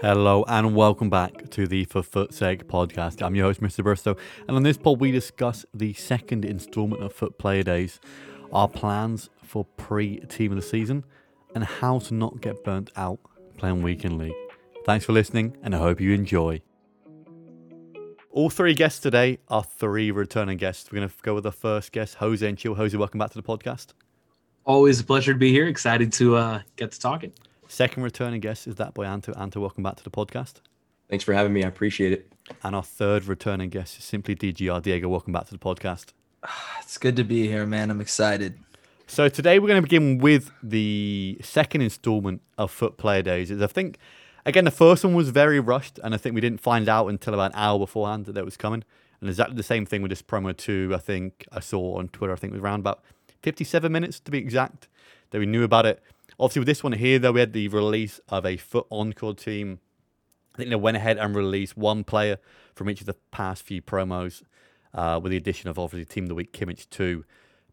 Hello and welcome back to the For FUT's Sake podcast. I'm your host, Mr. Bristow, and on this pod we discuss the second instalment of FUT Player Days, our plans for pre-team of the season, and how to not get burnt out playing weekend league. Thanks for listening, and I hope you enjoy. All three guests today are three returning guests. We're going to go with the first guest, Jose and. Jose, welcome back to the podcast. Always a pleasure to be here. Excited to uh, get to talking. Second returning guest is that boy Anto. Anto, welcome back to the podcast. Thanks for having me. I appreciate it. And our third returning guest is simply DGR. Diego, welcome back to the podcast. Ah, it's good to be here, man. I'm excited. So today we're going to begin with the second installment of FUT Player Days. I think, again, the first one was very rushed, and I think we didn't find out until about an hour beforehand that it was coming. And exactly the same thing with this promo too. I think I saw on Twitter. I think it was around about 57 minutes to be exact that we knew about it. Obviously, with this one here, though, we had the release of a Foot Encore team. I think they went ahead and released one player from each of the past few promos, uh, with the addition of obviously Team of the Week Kimmich too.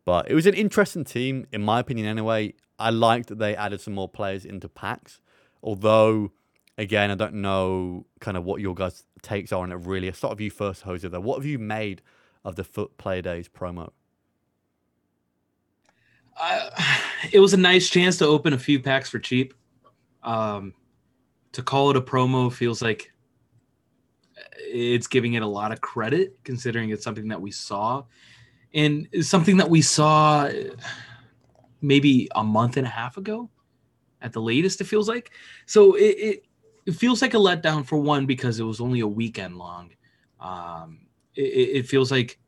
But it was an interesting team, in my opinion, anyway. I liked that they added some more players into packs, although, again, I don't know kind of what your guys' takes are on it. Really, I start with you first, Jose. Though, what have you made of the FUT Player Days promo? Uh, it was a nice chance to open a few packs for cheap. Um, to call it a promo feels like it's giving it a lot of credit, considering it's something that we saw, and something that we saw maybe a month and a half ago, at the latest. It feels like so. It, it, it feels like a letdown for one because it was only a weekend long. Um, it, it feels like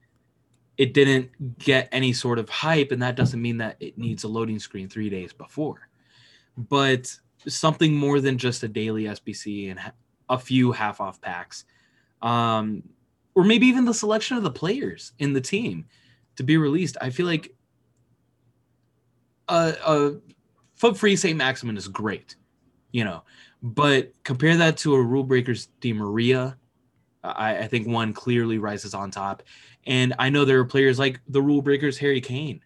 it didn't get any sort of hype, and that doesn't mean that it needs a loading screen three days before. But something more than just a daily SBC and a few half off packs, um, or maybe even the selection of the players in the team to be released. I feel like a, a foot free St. Maximin is great, you know, but compare that to a rule breakers Di Maria. I, I think one clearly rises on top. And I know there are players like the rule breakers, Harry Kane,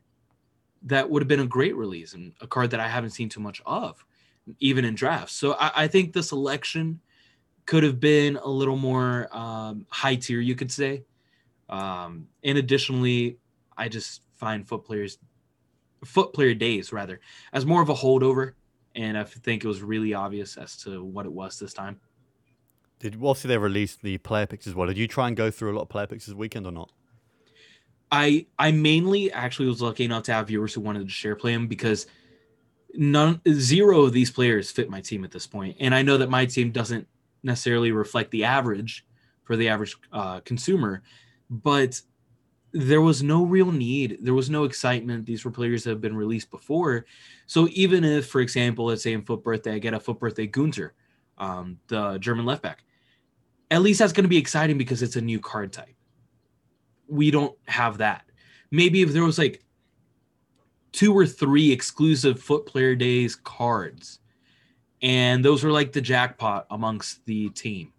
that would have been a great release and a card that I haven't seen too much of, even in drafts. So I, I think the selection could have been a little more um, high tier, you could say. Um, and additionally, I just find foot players, FUT player days rather, as more of a holdover. And I think it was really obvious as to what it was this time. Did obviously they released the player picks as well? Did you try and go through a lot of player picks this weekend or not? I I mainly actually was lucky enough to have viewers who wanted to share play them because none zero of these players fit my team at this point, and I know that my team doesn't necessarily reflect the average for the average uh, consumer, but there was no real need. There was no excitement. These were players that have been released before. So even if, for example, let's say in FUT birthday, I get a FUT birthday Gunter, um, the German left back, at least that's going to be exciting because it's a new card type we don't have that. Maybe if there was like two or three exclusive FUT player days cards and those were like the jackpot amongst the team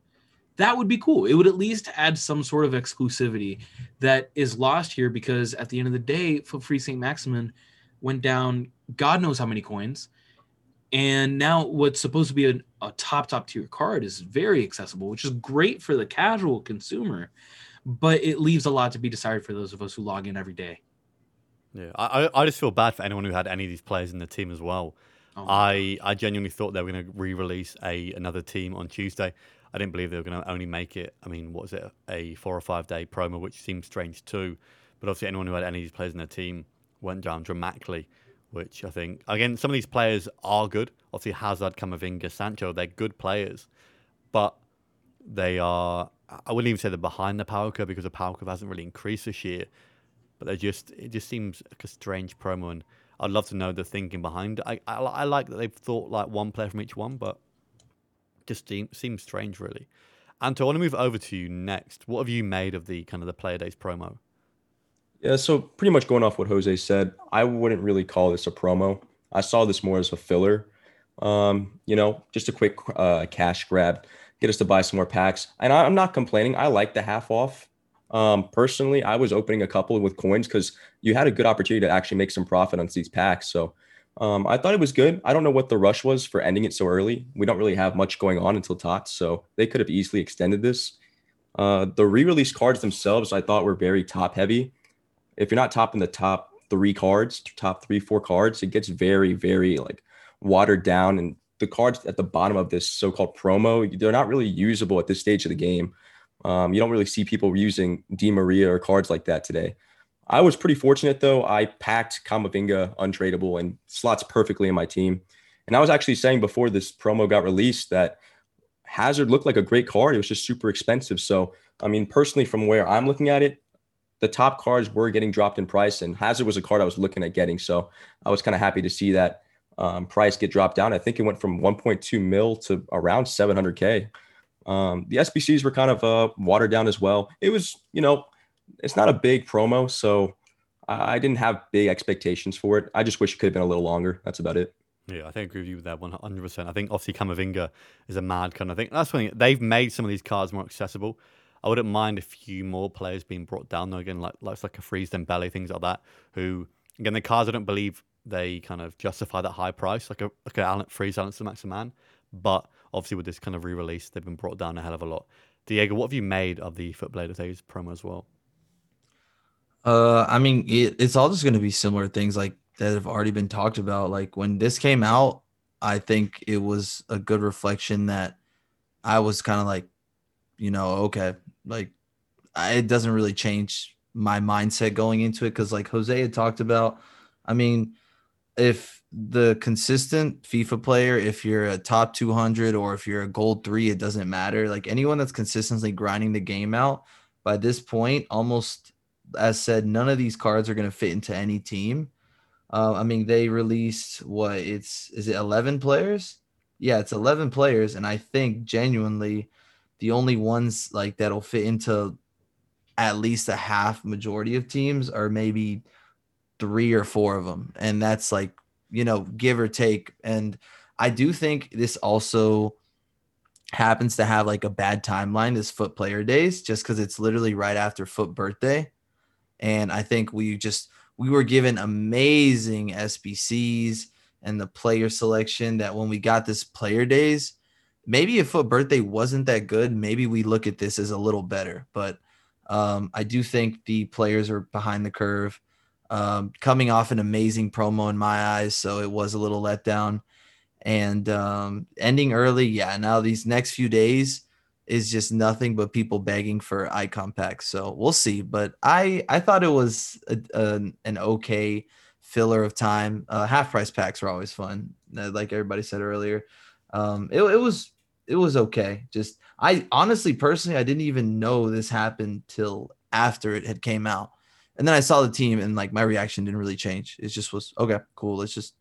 that would be cool it would at least add some sort of exclusivity that is lost here because at the end of the day foot free st maximin went down god knows how many coins and now what's supposed to be a, a top top tier card is very accessible which is great for the casual consumer but it leaves a lot to be desired for those of us who log in every day. Yeah, I I just feel bad for anyone who had any of these players in the team as well. Oh I I genuinely thought they were going to re-release a another team on Tuesday. I didn't believe they were going to only make it. I mean, what was it, a four or five day promo, which seems strange too. But obviously, anyone who had any of these players in their team went down dramatically. Which I think, again, some of these players are good. Obviously, Hazard, Camavinga, Sancho, they're good players, but they are I wouldn't even say they're behind the power curve because the power curve hasn't really increased this year. But they just it just seems like a strange promo, and I'd love to know the thinking behind it. I I, I like that they've thought like one player from each one, but just seem, seems strange really. Anto, I want to move over to you next. What have you made of the kind of the player days promo? Yeah, so pretty much going off what Jose said, I wouldn't really call this a promo. I saw this more as a filler. Um, you know, just a quick uh, cash grab get us to buy some more packs. And I, am not complaining. I like the half off. Um, personally, I was opening a couple with coins because you had a good opportunity to actually make some profit on these packs. So Um, I thought it was good. I don't know what the rush was for ending it so early. We don't really have much going on until TOTS, so they could have easily extended this. Uh, the re-release cards themselves, I thought were very top heavy. If you're not topping the top three cards, top three, four cards, it gets very, very like watered down. And the cards at the bottom of this so-called promo, they're not really usable at this stage of the game. Um, you don't really see people using Di Maria or cards like that today. I was pretty fortunate though. I packed Camavinga untradeable and slots perfectly in my team. And I was actually saying before this promo got released that Hazard looked like a great card. It was just super expensive. So, I mean, personally, from where I'm looking at it, the top cards were getting dropped in price, and Hazard was a card I was looking at getting. So, I was kind of happy to see that um, price get dropped down. I think it went from 1.2 mil to around 700k. Um, the SBCs were kind of uh, watered down as well. It was, you know, it's not a big promo, so I didn't have big expectations for it. I just wish it could have been a little longer. That's about it. Yeah, I think I agree with you with that 100%. I think obviously Camavinga is a mad kind of thing. That's when they've made some of these cards more accessible. I wouldn't mind a few more players being brought down though. Again, like like like a Freeze Dembele, things like that. Who again the cards I don't believe they kind of justify that high price, like a like a Alan, Freeze Alan Man. But obviously with this kind of re-release, they've been brought down a hell of a lot. Diego, what have you made of the FUT Player Days promo as well? Uh, I mean, it, it's all just going to be similar things like that have already been talked about. Like when this came out, I think it was a good reflection that I was kind of like, you know, okay, like I, it doesn't really change my mindset going into it because, like Jose had talked about, I mean, if the consistent FIFA player, if you're a top 200 or if you're a gold three, it doesn't matter. Like anyone that's consistently grinding the game out by this point, almost as said, none of these cards are going to fit into any team. Uh, I mean, they released what it's is it 11 players? Yeah, it's 11 players, and I think genuinely the only ones like that'll fit into at least a half majority of teams are maybe three or four of them, and that's like you know give or take. And I do think this also happens to have like a bad timeline this FUT player days just because it's literally right after FUT birthday and i think we just we were given amazing SBCs and the player selection that when we got this player days, maybe if a birthday wasn't that good, maybe we look at this as a little better. But um, I do think the players are behind the curve, um, coming off an amazing promo in my eyes. So it was a little letdown. And um, ending early, yeah. Now these next few days, is just nothing but people begging for icon packs. So we'll see. But I I thought it was a, a, an okay filler of time. Uh, half price packs are always fun, uh, like everybody said earlier. Um, it, it was it was okay. Just I honestly personally I didn't even know this happened till after it had came out. And then I saw the team and like my reaction didn't really change. It just was okay, cool. Let's just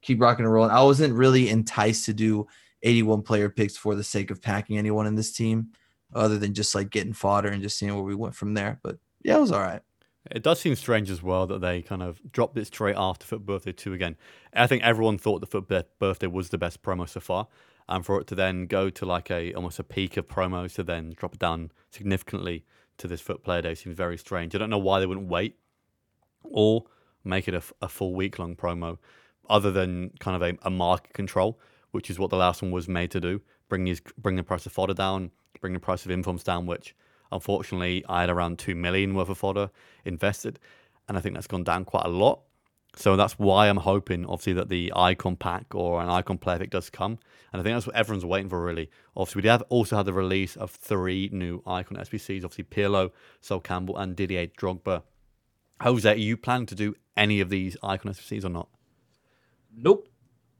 keep rocking and rolling. I wasn't really enticed to do 81 player picks for the sake of packing anyone in this team, other than just like getting fodder and just seeing where we went from there. But yeah, it was all right. It does seem strange as well that they kind of dropped it straight after FUT Birthday 2 again. I think everyone thought the FUT Birthday was the best promo so far. And for it to then go to like a almost a peak of promos to then drop down significantly to this FUT Player Day seems very strange. I don't know why they wouldn't wait or make it a, a full week long promo other than kind of a, a market control which is what the last one was made to do. Bring his bring the price of fodder down, bring the price of informs down, which unfortunately I had around two million worth of fodder invested, and I think that's gone down quite a lot. So that's why I'm hoping, obviously, that the icon pack or an icon player pick does come, and I think that's what everyone's waiting for. Really, obviously, we have also had the release of three new icon SBCs. Obviously, Pirlo, Sol Campbell, and Didier Drogba. Jose, are you planning to do any of these icon SBCs or not? Nope.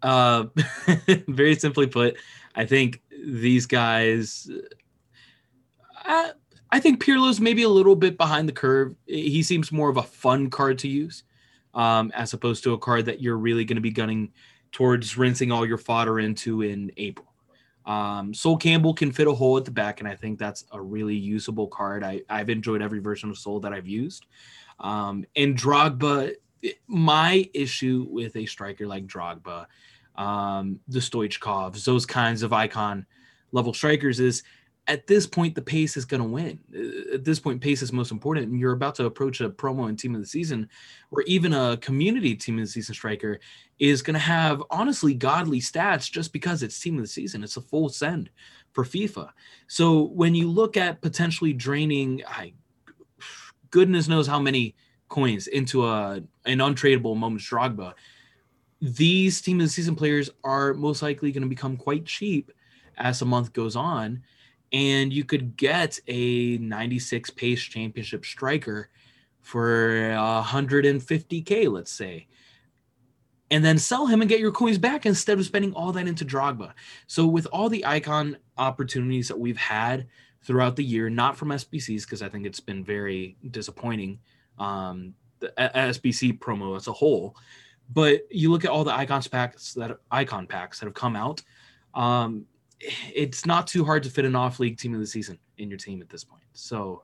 Uh, very simply put, I think these guys. I, I think Pirlo's maybe a little bit behind the curve. He seems more of a fun card to use, um, as opposed to a card that you're really going to be gunning towards rinsing all your fodder into in April. Um, Sol Campbell can fit a hole at the back, and I think that's a really usable card. I, I've enjoyed every version of Soul that I've used. Um, and Drogba, my issue with a striker like Drogba um, the Stoichkovs, those kinds of icon level strikers is at this point, the pace is going to win. Uh, At this point, pace is most important. And you're about to approach a promo and team of the season, or even a community team of the season striker is going to have honestly godly stats just because it's team of the season. It's a full send for FIFA. So when you look at potentially draining, I, goodness knows how many coins into a an untradeable Moments Drogba, these team of the season players are most likely going to become quite cheap as the month goes on and you could get a 96 pace championship striker for 150k let's say and then sell him and get your coins back instead of spending all that into Drogba. So with all the icon opportunities that we've had throughout the year, not from SBCs because I think it's been very disappointing um the SBC promo as a whole, but you look at all the icons packs that icon packs that have come out um it's not too hard to fit an off league team of the season in your team at this point. So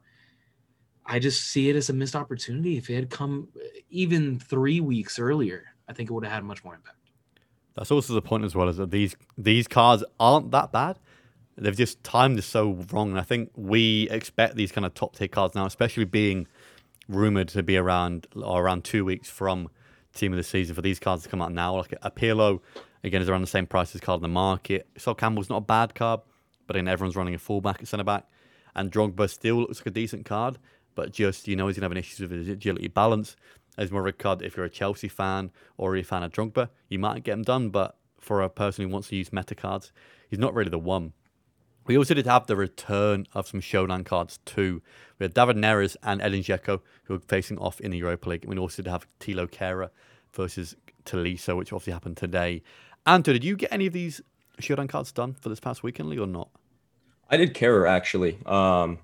I just see it as a missed opportunity. If it had come even three weeks earlier, I think it would have had much more impact. That's also the point as well, is that these these cards aren't that bad. They've just timed this so wrong. And I think we expect these kind of top tier cards now, especially being rumored to be around around two weeks from team of the season for these cards to come out now. Like a Pirlo, again, is around the same price as card in the market. Sol Campbell's not a bad card, but then everyone's running a fullback at centre back. And Drogba still looks like a decent card, but just, you know, he's going to have an issue with his agility balance. As more of a card, if you're a Chelsea fan or a fan of Drogba, you might get him done, but for a person who wants to use meta cards, he's not really the one. We also did have the return of some showdown cards too. We had David Neres and Edin Dzeko who are facing off in the Europa League. We also did have Thilo Kehrer versus Tolisso, which obviously happened today. Anto, did you get any of these showdown cards done for this past weekend league or not? I did Kerr actually. Um,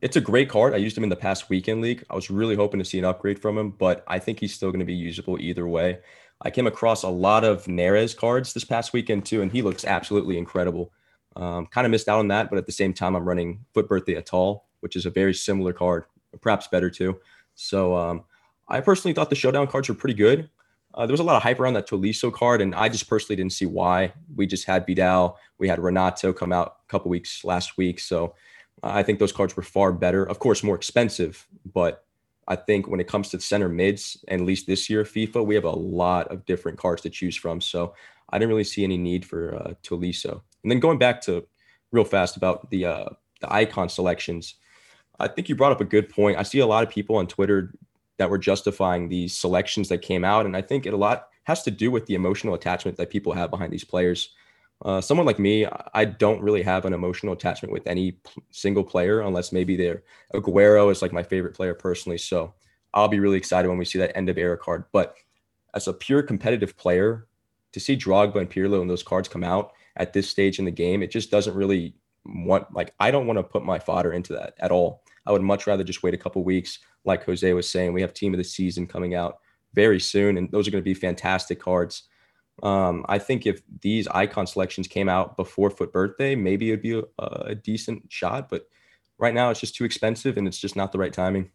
it's a great card. I used him in the past weekend league. I was really hoping to see an upgrade from him, but I think he's still going to be usable either way. I came across a lot of Neres cards this past weekend too, and he looks absolutely incredible. Um, kind of missed out on that, but at the same time, I'm running FUT Birthday Atal, which is a very similar card, perhaps better too. So um, I personally thought the showdown cards were pretty good. Uh, there was a lot of hype around that Tolisso card, and I just personally didn't see why. We just had Vidal, we had Renato come out a couple weeks last week, so I think those cards were far better. Of course, more expensive, but I think when it comes to center mids, and at least this year FIFA, we have a lot of different cards to choose from. So I didn't really see any need for uh, Tolisso. And then going back to real fast about the uh, the icon selections, I think you brought up a good point. I see a lot of people on Twitter that were justifying these selections that came out, and I think it a lot has to do with the emotional attachment that people have behind these players. Uh, someone like me, I don't really have an emotional attachment with any p- single player unless maybe they're Aguero is like my favorite player personally. So I'll be really excited when we see that end of era card. But as a pure competitive player, to see Drogba and Pirlo and those cards come out at this stage in the game, it just doesn't really want like I don't want to put my fodder into that at all. I would much rather just wait a couple weeks, like Jose was saying. We have team of the season coming out very soon, and those are going to be fantastic cards. Um, I think if these icon selections came out before FUT Birthday, maybe it'd be a, a decent shot. But right now, it's just too expensive, and it's just not the right timing.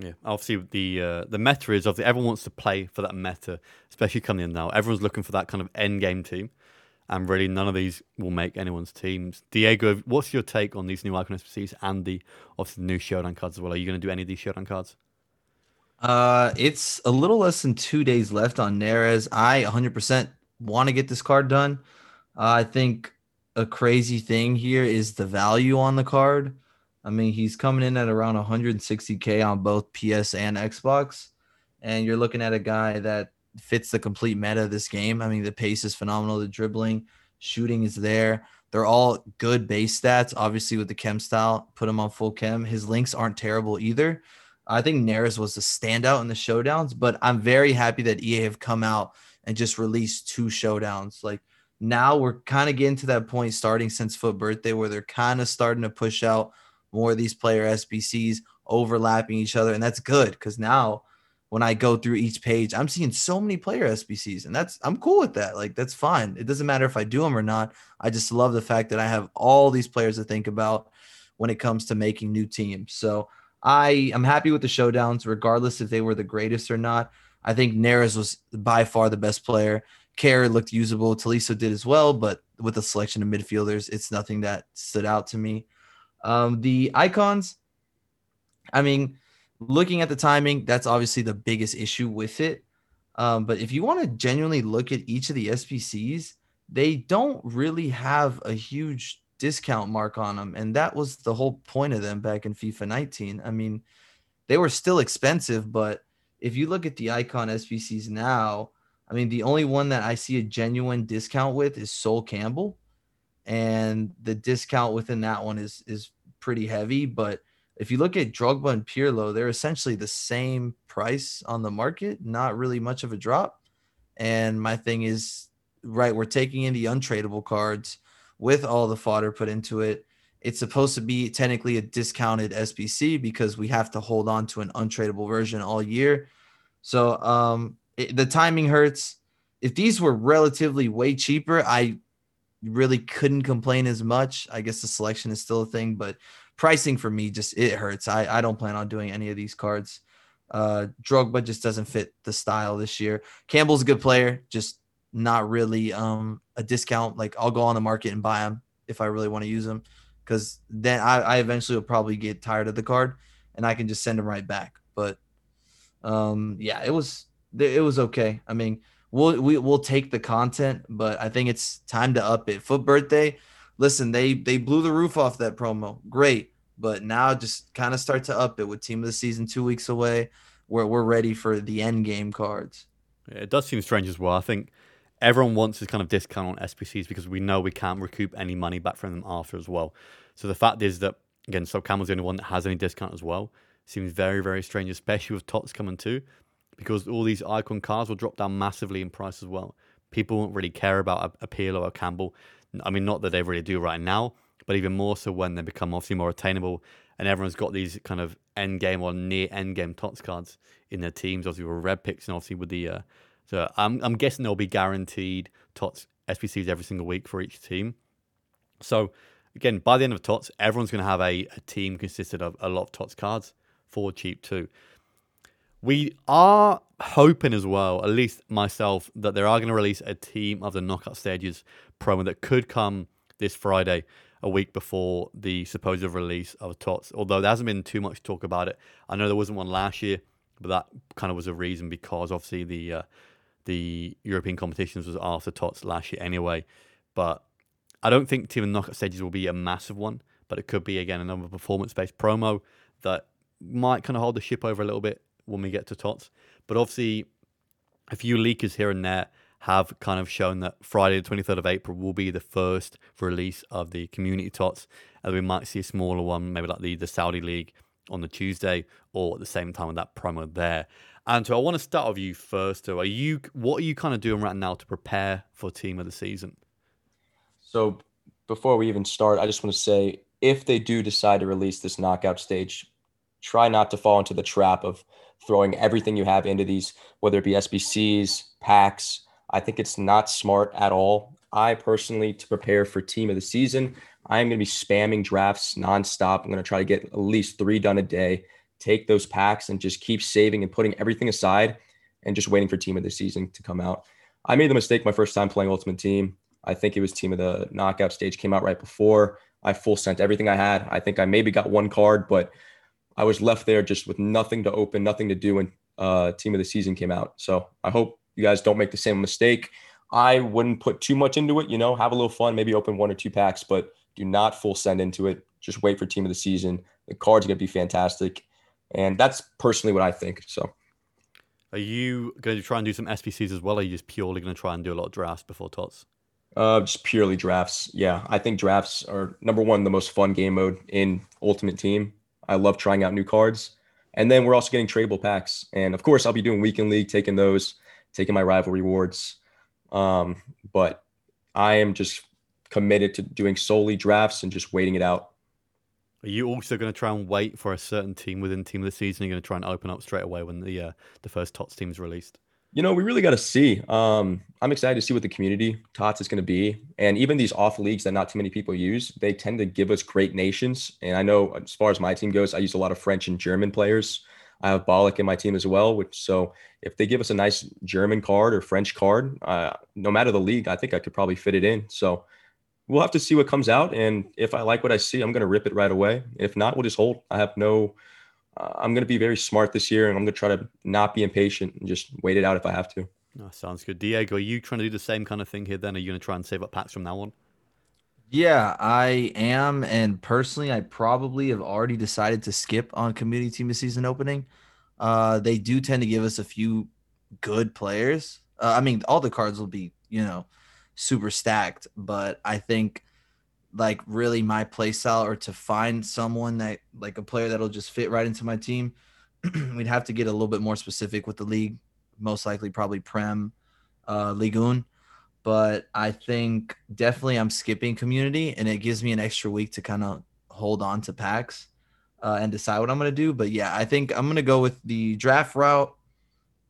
Yeah, obviously the uh, the meta is obviously everyone wants to play for that meta, especially coming in now. Everyone's looking for that kind of end game team, and really none of these will make anyone's teams. Diego, what's your take on these new icon SBCs and the obviously the new showdown cards as well? Are you going to do any of these showdown cards? Uh, it's a little less than two days left on Neres. I 100% want to get this card done. Uh, I think a crazy thing here is the value on the card. I mean, he's coming in at around 160k on both PS and Xbox, and you're looking at a guy that fits the complete meta of this game. I mean, the pace is phenomenal, the dribbling, shooting is there. They're all good base stats. Obviously, with the chem style, put him on full chem. His links aren't terrible either. I think Neres was the standout in the showdowns, but I'm very happy that EA have come out and just released two showdowns. Like now we're kind of getting to that point starting since FUT Birthday where they're kind of starting to push out more of these player SBCs overlapping each other. And that's good because now when I go through each page, I'm seeing so many player SBCs, and that's I'm cool with that. Like that's fine. It doesn't matter if I do them or not. I just love the fact that I have all these players to think about when it comes to making new teams. So I am happy with the showdowns, regardless if they were the greatest or not. I think Neres was by far the best player. Kerr looked usable. Tolisso did as well, but with a selection of midfielders, it's nothing that stood out to me. Um, the icons, I mean, looking at the timing, that's obviously the biggest issue with it. Um, but if you want to genuinely look at each of the SBCs, they don't really have a huge discount mark on them. And that was the whole point of them back in FIFA 19. I mean, they were still expensive, but if you look at the icon SBCs now, I mean, the only one that I see a genuine discount with is Sol Campbell. And the discount within that one is is pretty heavy. But if you look at Drogba and Pirlo, they're essentially the same price on the market, not really much of a drop. And my thing is, right, we're taking in the untradeable cards with all the fodder put into it. It's supposed to be technically a discounted SBC because we have to hold on to an untradeable version all year. So um, it, the timing hurts. If these were relatively way cheaper, I really couldn't complain as much. I guess the selection is still a thing, but pricing for me just it hurts. I, I don't plan on doing any of these cards. Uh Drogba just doesn't fit the style this year. Campbell's a good player, just not really um a discount. Like I'll go on the market and buy him if I really want to use him. Cause then I, I eventually will probably get tired of the card and I can just send him right back. But um yeah, it was it was okay. I mean, we'll we, we'll take the content, but I think it's time to up it. FUT birthday, listen, they they blew the roof off that promo. Great, but now just kind of start to up it with team of the season two weeks away, where we're ready for the end game cards. Yeah, it does seem strange as well. I think everyone wants this kind of discount on SBCs because we know we can't recoup any money back from them after as well. So the fact is that again, Sol Campbell's the only one that has any discount as well. Seems very very strange, especially with Tots coming too because all these icon cars will drop down massively in price as well. People won't really care about a, a Pirlo or a Campbell. I mean, not that they really do right now, but even more so when they become obviously more attainable and everyone's got these kind of end game or near end game tots cards in their teams, obviously with red picks and obviously with the. Uh, so I'm, I'm guessing there'll be guaranteed tots SBCs every single week for each team. So again, by the end of tots, everyone's going to have a, a team consisted of a lot of tots cards for cheap too. We are hoping as well, at least myself, that they are going to release a team of the knockout stages promo that could come this Friday, a week before the supposed release of TOTS. Although there hasn't been too much talk about it. I know there wasn't one last year, but that kind of was a reason because obviously the uh, the European competitions was after TOTS last year anyway. But I don't think team of knockout stages will be a massive one, but it could be again another performance based promo that might kind of hold the ship over a little bit when we get to TOTS. But obviously, a few leakers here and there have kind of shown that Friday, the 23rd of April, will be the first release of the community TOTS. And we might see a smaller one, maybe like the, the Saudi League on the Tuesday or at the same time with that promo there. And so I want to start with you first. So are you what are you kind of doing right now to prepare for team of the season? So before we even start, I just want to say if they do decide to release this knockout stage, try not to fall into the trap of throwing everything you have into these, whether it be SBCs, packs. I think it's not smart at all. I personally, to prepare for team of the season, I am going to be spamming drafts nonstop. I'm going to try to get at least three done a day, take those packs and just keep saving and putting everything aside and just waiting for team of the season to come out. I made the mistake my first time playing Ultimate Team. I think it was team of the knockout stage came out right before. I full sent everything I had. I think I maybe got one card, but I was left there just with nothing to open, nothing to do when uh, team of the season came out. So I hope you guys don't make the same mistake. I wouldn't put too much into it, you know, have a little fun, maybe open one or two packs, but do not full send into it. Just wait for team of the season. The cards are going to be fantastic. And that's personally what I think. So are you going to try and do some SBCs as well? Or are you just purely going to try and do a lot of drafts before TOTS? Uh, just purely drafts. Yeah, I think drafts are number one, the most fun game mode in Ultimate Team. I love trying out new cards. And then we're also getting tradable packs. And of course, I'll be doing weekend league, taking those, taking my rival rewards. Um, but I am just committed to doing solely drafts and just waiting it out. Are you also going to try and wait for a certain team within team of the season? You're going to try and open up straight away when the uh, the first TOTS team is released? You know, we really got to see. Um, I'm excited to see what the community tots is going to be, and even these off leagues that not too many people use, they tend to give us great nations. And I know, as far as my team goes, I use a lot of French and German players. I have Ballack in my team as well, which so if they give us a nice German card or French card, uh, no matter the league, I think I could probably fit it in. So we'll have to see what comes out. And if I like what I see, I'm going to rip it right away. If not, we'll just hold. I have no, uh, I'm going to be very smart this year and I'm going to try to not be impatient and just wait it out if I have to. Oh, sounds good. Diego, are you trying to do the same kind of thing here then? Are you going to try and save up packs from now on? Yeah, I am. And personally, I probably have already decided to skip on community team of season opening. Uh, they do tend to give us a few good players. Uh, I mean, all the cards will be, you know, super stacked, but I think like really my play style or to find someone that like a player that'll just fit right into my team, we'd have to get a little bit more specific with the league. Most likely, probably Prem, uh, Ligue 1. But I think definitely I'm skipping community, and it gives me an extra week to kind of hold on to packs uh, and decide what I'm going to do. But yeah, I think I'm going to go with the draft route.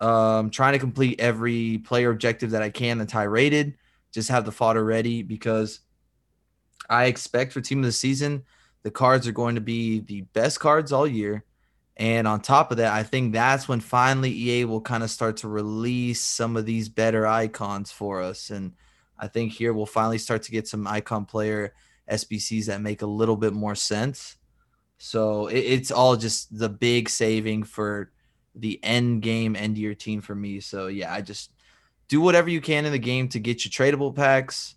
Um, trying to complete every player objective that I can that's high rated. Just have the fodder ready because I expect for team of the season, the cards are going to be the best cards all year. And on top of that, I think that's when finally EA will kind of start to release some of these better icons for us. And I think here we'll finally start to get some icon player SBCs that make a little bit more sense. So it, it's all just the big saving for the end game, end your team for me. So yeah, I just do whatever you can in the game to get your tradable packs.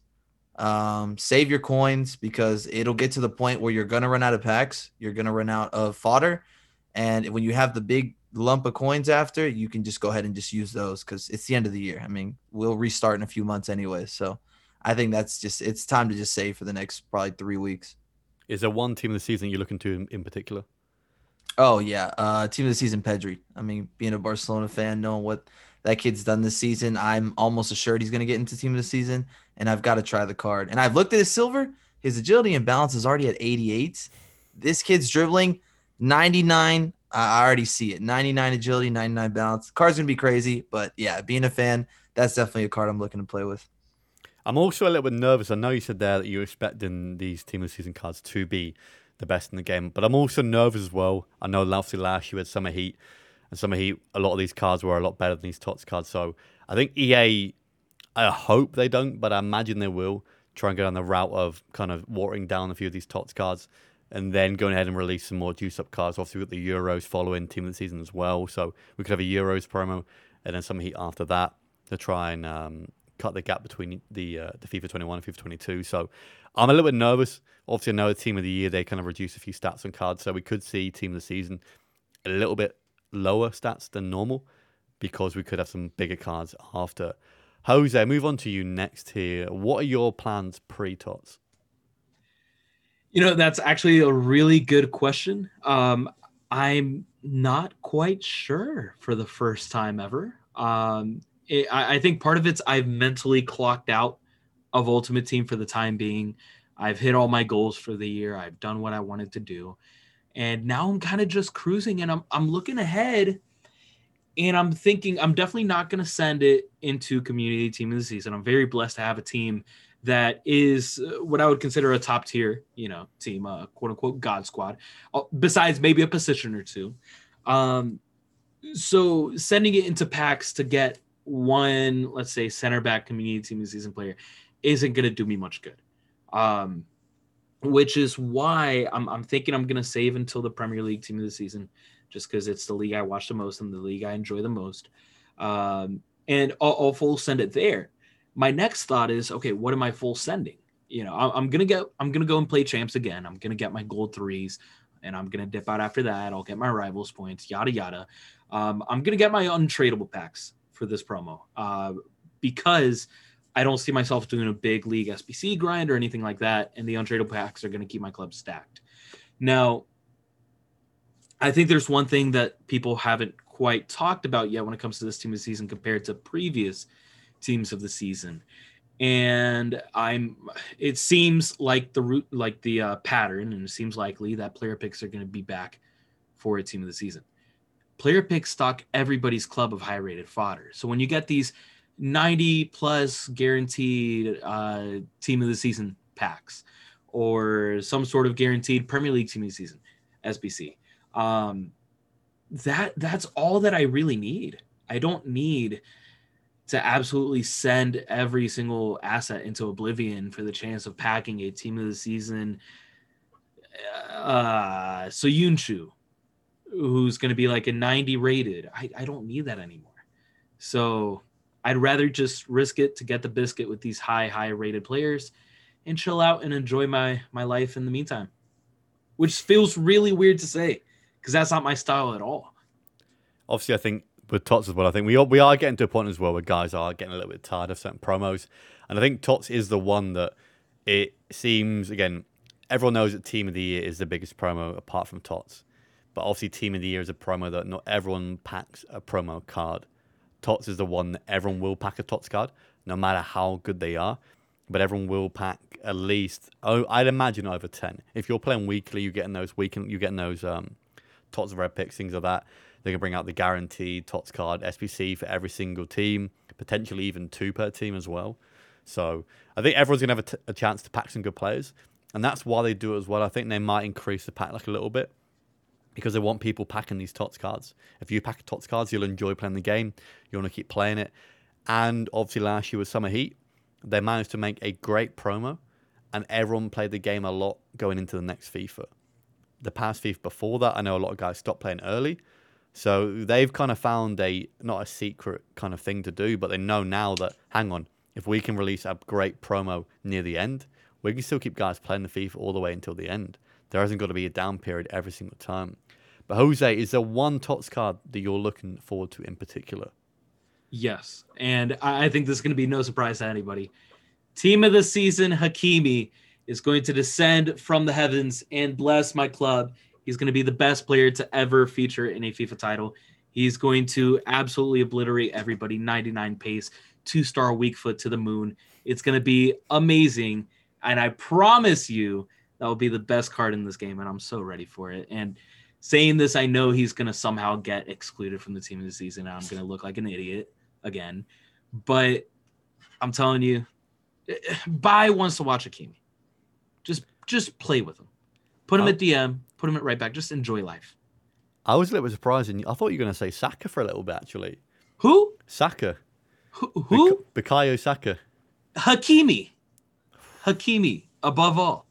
Um, save your coins because it'll get to the point where you're gonna run out of packs. You're gonna run out of fodder, and when you have the big lump of coins after, you can just go ahead and just use those because it's the end of the year. I mean, we'll restart in a few months anyway. So I think that's just it's time to just save for the next probably three weeks. Is there one team of the season you're looking to in, in particular? Oh yeah, uh, team of the season, Pedri. I mean, being a Barcelona fan, knowing what that kid's done this season, I'm almost assured he's going to get into team of the season, and I've got to try the card. And I've looked at his silver; his agility and balance is already at 88. This kid's dribbling 99. I already see it. 99 agility, 99 balance. The card's gonna be crazy, but yeah, being a fan, that's definitely a card I'm looking to play with. I'm also a little bit nervous. I know you said there that you're expecting these team of the season cards to be the best in the game, but I'm also nervous as well. I know obviously last year had Summer Heat, and Summer Heat, a lot of these cards were a lot better than these TOTS cards. So I think EA, I hope they don't, but I imagine they will try and go down the route of kind of watering down a few of these TOTS cards and then going ahead and release some more juice up cards. Obviously, we've got the Euros following team of the season as well. So we could have a Euros promo and then some Heat after that to try and um, cut the gap between the uh, the FIFA 21 and FIFA 22. So I'm a little bit nervous. Obviously, I know the team of the year they kind of reduce a few stats on cards, so we could see team of the season a little bit lower stats than normal because we could have some bigger cards after. Jose, move on to you next here. What are your plans pre tots? You know, that's actually a really good question. Um, I'm not quite sure for the first time ever. Um, it, I, I think part of it's I've mentally clocked out of Ultimate Team for the time being. I've hit all my goals for the year. I've done what I wanted to do. And now I'm kind of just cruising and I'm I'm looking ahead and I'm thinking I'm definitely not going to send it into community team of the season. I'm very blessed to have a team that is uh, what I would consider a top tier, you know, team, uh, quote unquote God squad, uh, besides maybe a position or two. Um, so sending it into packs to get one, let's say, center back community team of season player isn't going to do me much good. Um, which is why I'm, I'm thinking I'm going to save until the Premier League team of the season, just because it's the league I watch the most and the league I enjoy the most. Um, and I'll, I'll full send it there. My next thought is, okay, what am I full sending? You know, I'm, I'm gonna get, I'm gonna go and play champs again. I'm gonna get my gold threes, and I'm gonna dip out after that. I'll get my rivals points, yada yada. Um, I'm gonna get my untradeable packs for this promo uh, because I don't see myself doing a big league SBC grind or anything like that, and the untradeable packs are to keep my club stacked. Now, I think there's one thing that people haven't quite talked about yet when it comes to this team of season compared to previous teams of the season, and I'm. It seems like the root, like the uh, pattern, and it seems likely that player picks are going to be back for a team of the season player pick stock everybody's club of high rated fodder. So when you get these 90 plus guaranteed uh, team of the season packs or some sort of guaranteed Premier League team of the season SBC, um, that that's all that I really need. I don't need to absolutely send every single asset into oblivion for the chance of packing a team of the season. Uh, so Yunshu, who's going to be like a 90 rated. I, I don't need that anymore. So I'd rather just risk it to get the biscuit with these high, high rated players and chill out and enjoy my my life in the meantime. Which feels really weird to say because that's not my style at all. Obviously, I think with Tots as well, I think we are, we are getting to a point as well where guys are getting a little bit tired of certain promos, and I think Tots is the one that it seems again everyone knows that Team of the Year is the biggest promo apart from Tots, but obviously Team of the Year is a promo that not everyone packs a promo card. Tots is the one that everyone will pack a Tots card, no matter how good they are. But everyone will pack at least. Oh, I'd imagine over ten. If you're playing weekly, you're getting those weekend. You're getting those um, Tots of red picks, things like that. They can bring out the guaranteed Tots card SBC for every single team, potentially even two per team as well. So I think everyone's gonna have a, t- a chance to pack some good players, and that's why they do it as well. I think they might increase the pack like a little bit because they want people packing these TOTS cards. If you pack TOTS cards, you'll enjoy playing the game. You want to keep playing it. And obviously, last year with Summer Heat, they managed to make a great promo, and everyone played the game a lot going into the next FIFA. The past FIFA before that, I know a lot of guys stopped playing early. So they've kind of found a not a secret kind of thing to do, but they know now that hang on, if we can release a great promo near the end, we can still keep guys playing the FIFA all the way until the end. There hasn't got to be a down period every single time. But Jose, is there one TOTS card that you're looking forward to in particular? Yes. And I think this is going to be no surprise to anybody. Team of the season, Hakimi, is going to descend from the heavens and bless my club. He's going to be the best player to ever feature in a FIFA title. He's going to absolutely obliterate everybody 99 pace, two star weak foot to the moon. It's going to be amazing. And I promise you, that will be the best card in this game. And I'm so ready for it. And saying this, I know he's going to somehow get excluded from the team of the season. And I'm going to look like an idiot again. But I'm telling you, eh, eh, buy wants to watch Hakimi. Just just play with him. Put him Oh. at DM, put him at right back. Just enjoy life. I was a little bit surprised. and I thought you were going to say Saka for a little bit, actually. Who? Saka. Who? who? Buk- Bukayo Saka. Hakimi. Hakimi, above all.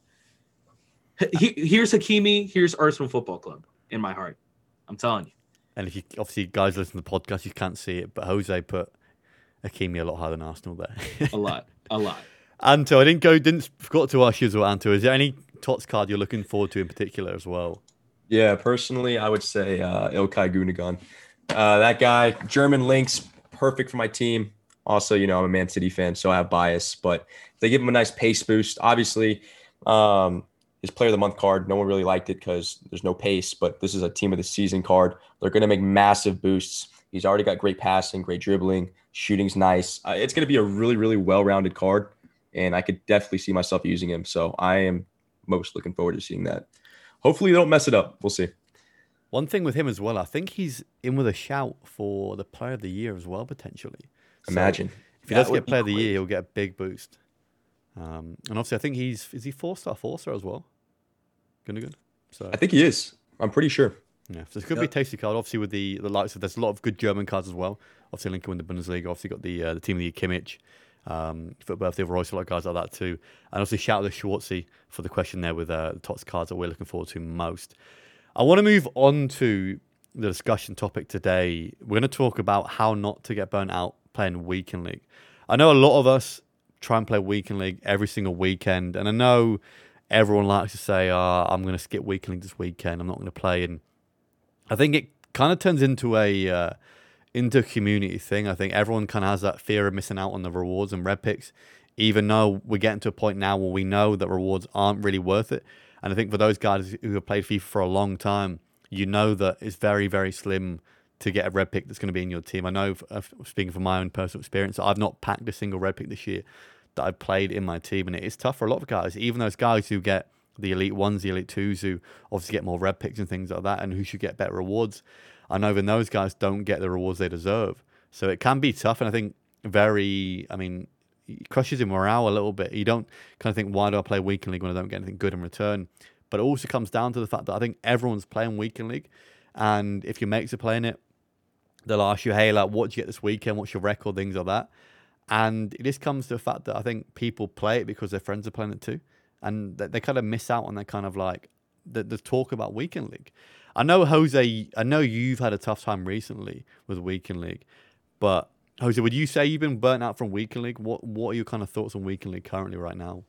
He- here's Hakimi. Here's Arsenal Football Club in my heart. I'm telling you. And if you obviously guys listen to the podcast, you can't see it, but Jose put Akimi a lot higher than Arsenal there. A lot. A lot. Anto, I didn't go, didn't forgot to ask you as well, Anto. Is there any Tots card you're looking forward to in particular as well? Yeah, personally, I would say uh, Ilkay Gundogan. Uh, that guy, German links, perfect for my team. Also, you know, I'm a Man City fan, so I have bias, but they give him a nice pace boost. Obviously, um, his player of the month card, no one really liked it because there's no pace, but this is a team of the season card. They're going to make massive boosts. He's already got great passing, great dribbling, shooting's nice. Uh, it's going to be a really, really well rounded card, and I could definitely see myself using him. So I am most looking forward to seeing that. Hopefully, they don't mess it up. We'll see. One thing with him as well, I think he's in with a shout for the Player of the Year as well, potentially. So Imagine. if he That does get Player of the Year, he'll get a big boost. Um, and obviously, I think he's is he four star, four star as well. Gundogan. So I think he is. I'm pretty sure. Yeah, so it's going to be a tasty card. Obviously, with the the likes of there's a lot of good German cards as well. Obviously, Lincoln win the Bundesliga. Obviously, got the uh, the team of the year Kimmich, um, for birthday a lot of guys like that too. And also shout out to Schwartzy for the question there with uh, the Tots cards that we're looking forward to most. I want to move on to the discussion topic today. We're going to talk about how not to get burnt out playing weekend league. I know a lot of us try and play weekend league every single weekend, and I know everyone likes to say, "Ah, I'm going to skip weekend league this weekend. I'm not going to play." And I think it kind of turns into a uh, into a community thing. I think everyone kind of has that fear of missing out on the rewards and red picks, even though we're getting to a point now where we know that rewards aren't really worth it. And I think for those guys who have played FIFA for a long time, you know that it's very very slim to get a red pick that's going to be in your team. I know, uh, speaking from my own personal experience, I've not packed a single red pick this year that I've played in my team, and it is tough for a lot of guys. Even those guys who get the elite ones, the elite twos, who obviously get more red picks and things like that, and who should get better rewards. I know even those guys don't get the rewards they deserve, so it can be tough. And I think very, I mean, it crushes your morale a little bit. You don't kind of think, why do I play weekend league when I don't get anything good in return? But it also comes down to the fact that I think everyone's playing weekend league, and if your mates are playing it, they'll ask you, hey, like, what did you get this weekend? What's your record? Things like that. And it just comes to the fact that I think people play it because their friends are playing it too. And they, they kind of miss out on that kind of like the, the talk about Weekend League. I know, Jose, I know you've had a tough time recently with Weekend League, but Jose, would you say you've been burnt out from Weekend League? What What are your kind of thoughts on Weekend League currently right now?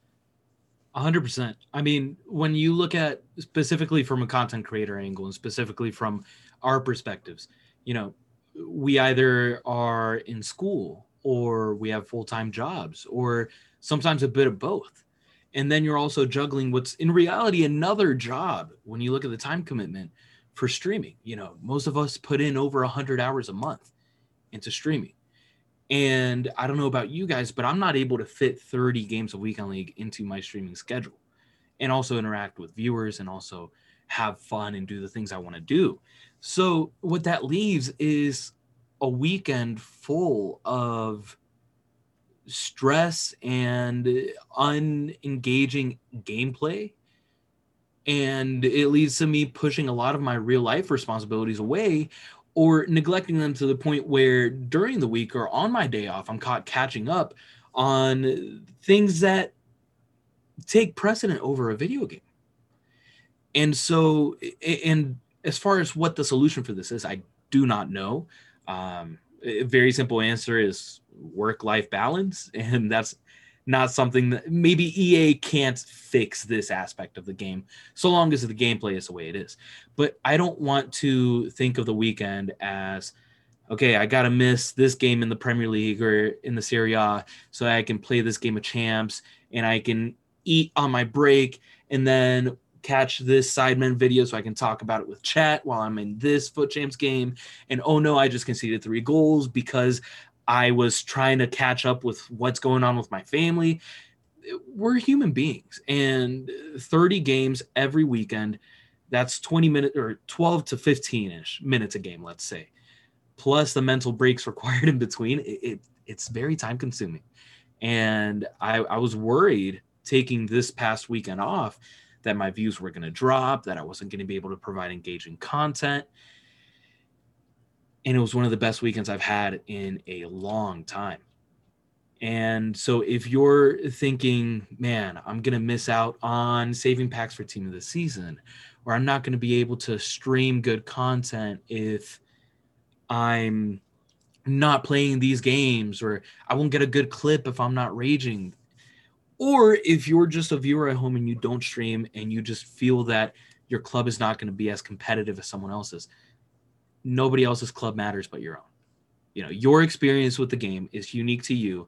hundred percent. I mean, when you look at specifically from a content creator angle and specifically from our perspectives, you know, we either are in school or we have full-time jobs or sometimes a bit of both. And then you're also juggling what's in reality another job when you look at the time commitment for streaming. You know, most of us put in over 100 hours a month into streaming. And I don't know about you guys, but I'm not able to fit 30 games of Weekend League into my streaming schedule and also interact with viewers and also have fun and do the things I want to do. So, what that leaves is a weekend full of stress and unengaging gameplay. And it leads to me pushing a lot of my real life responsibilities away or neglecting them to the point where during the week or on my day off, I'm caught catching up on things that take precedent over a video game. And so, and as far as what the solution for this is, I do not know. Um, a very simple answer is work life balance. And that's not something that maybe EA can't fix this aspect of the game so long as the gameplay is the way it is. But I don't want to think of the weekend as okay, I got to miss this game in the Premier League or in the Serie A so I can play this game of champs and I can eat on my break and then catch this Sidemen video so I can talk about it with chat while I'm in this FUT Champs game. And oh no, I just conceded three goals because I was trying to catch up with what's going on with my family. We're human beings, and 30 games every weekend. That's 20 minutes or 12 to 15 ish minutes a game, let's say, plus the mental breaks required in between. It, it it's very time consuming, and I, I was worried taking this past weekend off that my views were going to drop, that I wasn't going to be able to provide engaging content and it was one of the best weekends I've had in a long time. And so if you're thinking, man, I'm going to miss out on saving packs for team of the season, or I'm not going to be able to stream good content if I'm not playing these games, or I won't get a good clip if I'm not raging. Or if you're just a viewer at home and you don't stream and you just feel that your club is not going to be as competitive as someone else's, nobody else's club matters but your own. You know, your experience with the game is unique to you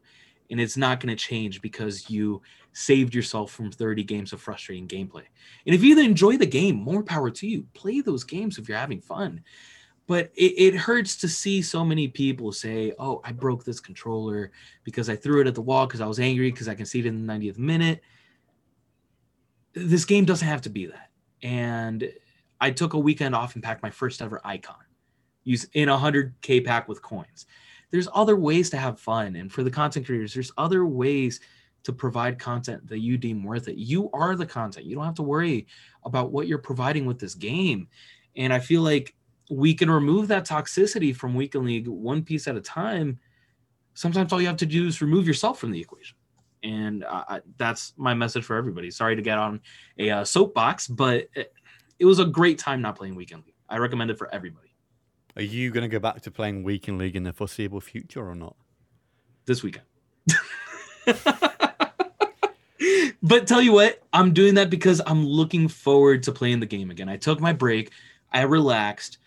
and it's not going to change because you saved yourself from 30 games of frustrating gameplay. And if you enjoy the game, more power to you. Play those games if you're having fun. But it, it hurts to see so many people say, Oh, I broke this controller because I threw it at the wall because I was angry because I conceded in the 90th minute. This game doesn't have to be that. And I took a weekend off and packed my first ever icon use in a 100k pack with coins. There's other ways to have fun and for the content creators there's other ways to provide content that you deem worth it. You are the content. You don't have to worry about what you're providing with this game. And i feel like we can remove that toxicity from weekend league one piece at a time. Sometimes all you have to do is remove yourself from the equation. And that's my message for everybody. Sorry to get on a uh, soapbox but it, it was a great time not playing weekend league. I recommend it for everybody are you going to go back to playing Weekend League in the foreseeable future or not? This weekend. but tell you what, I'm doing that because I'm looking forward to playing the game again. I took my break, I relaxed,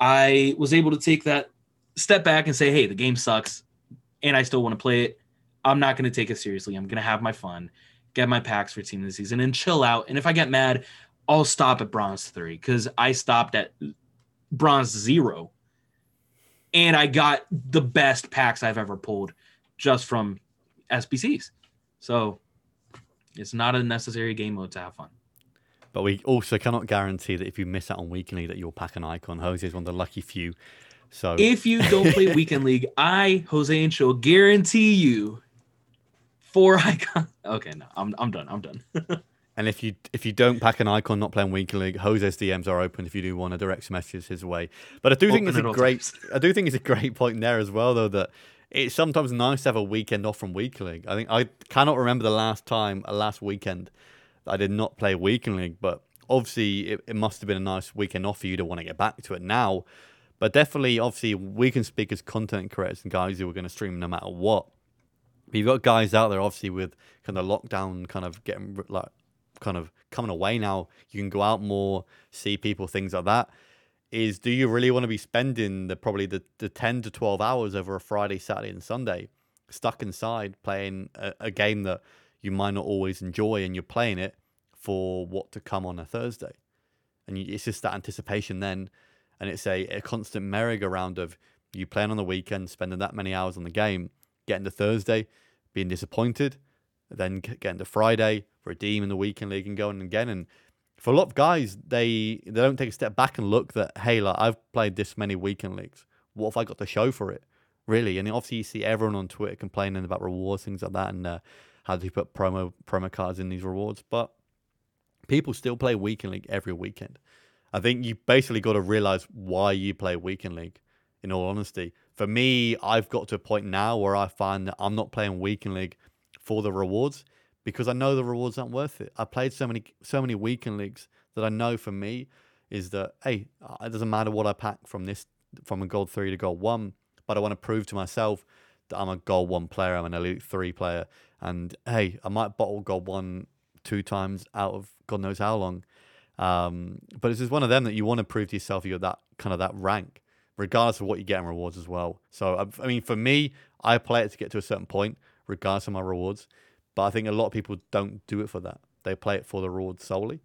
I was able to take that step back and say, hey, the game sucks, and I still want to play it. I'm not going to take it seriously. I'm going to have my fun, get my packs for team the season, and chill out. And if I get mad, I'll stop at bronze three because I stopped at bronze zero. And I got the best packs I've ever pulled just from SBCs. So it's not a necessary game mode to have fun. But we also cannot guarantee that if you miss out on Weekend League that you'll pack an icon. Jose is one of the lucky few. So if you don't play Weekend League, I, Jose and Show, guarantee you four icons. Okay, no, I'm I'm done. I'm done. And if you if you don't pack an icon not playing weekly league, Jose's DMs are open if you do want to direct some messages his way. But I do think Open it's a great times. I do think it's a great point there as well though that it's sometimes nice to have a weekend off from weekly league. I think I cannot remember the last time a last weekend I did not play weekly league, but obviously it, it must have been a nice weekend off for you to want to get back to it now. But definitely, obviously, we can speak as content creators and guys who are going to stream no matter what. But you've got guys out there, obviously, with kind of lockdown, kind of getting like, kind of coming away now. You can go out more, see people, things like that. Is do you really want to be spending the probably the, the ten to twelve hours over a Friday, Saturday, and Sunday stuck inside playing a, a game that you might not always enjoy, and you're playing it for what to come on a Thursday, and you, it's just that anticipation then, and it's a, a constant merry-go-round of you playing on the weekend, spending that many hours on the game, getting to Thursday, being disappointed, then getting to Friday, redeeming the weekend league and going again. And for a lot of guys, they they don't take a step back and look that hey, like I've played this many weekend leagues. What have I got to show for it? Really? And obviously, you see everyone on Twitter complaining about rewards, things like that, and uh, how do you put promo promo cards in these rewards? But people still play weekend league every weekend. I think you basically got to realize why you play weekend league. In all honesty, for me, I've got to a point now where I find that I'm not playing weekend league for the rewards because I know the rewards aren't worth it. I played so many so many weekend leagues that I know for me is that hey, it doesn't matter what I pack from this from a gold three to gold one, but I want to prove to myself that I'm a gold one player, I'm an elite three player, and hey, I might bottle gold one two times out of God knows how long. Um, but it's just one of them that you want to prove to yourself you're that kind of that rank, regardless of what you get in rewards as well. So I, I mean, for me, I play it to get to a certain point, regardless of my rewards. But I think a lot of people don't do it for that. They play it for the rewards solely,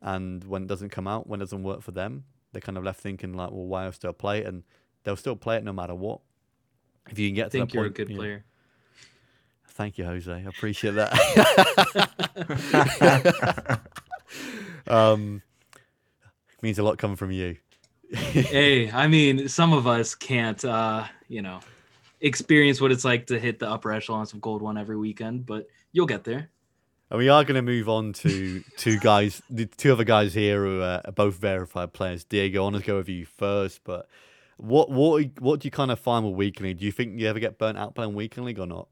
and when it doesn't come out, when it doesn't work for them, they're kind of left thinking like, well, why I still play it? And they'll still play it no matter what. If you can get I to think you're a point, good you know- player. Thank you, Jose. I appreciate that. um, means a lot coming from you. hey, I mean, some of us can't, uh, you know, experience what it's like to hit the upper echelons of Gold One every weekend, but you'll get there. And we are going to move on to two guys, the two other guys here who are both verified players. Diego, I want to go with you first, but what what what do you kind of find with Weekend League? Do you think you ever get burnt out playing Weekend League or not?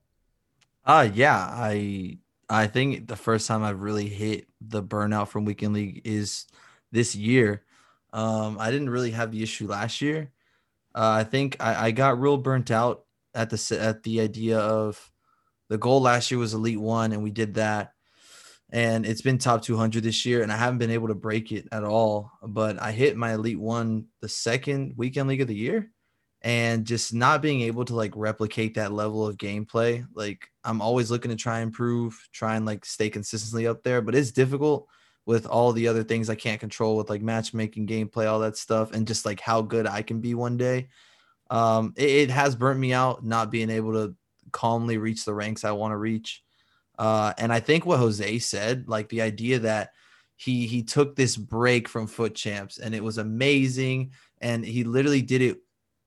Uh yeah, I I think the first time I've really hit the burnout from weekend league is this year. Um, I didn't really have the issue last year. Uh, I think I, I got real burnt out at the at the idea of the goal last year was elite one, and we did that, and it's been top 200 this year, and I haven't been able to break it at all. But I hit my elite one the second weekend league of the year, and just not being able to like replicate that level of gameplay. Like i'm always looking to try and improve try and like stay consistently up there but it's difficult with all the other things i can't control with like matchmaking gameplay all that stuff and just like how good i can be one day. Um it, it has burnt me out not being able to calmly reach the ranks i want to reach uh and i think what jose said like the idea that he he took this break from FUT champs and it was amazing and he literally did it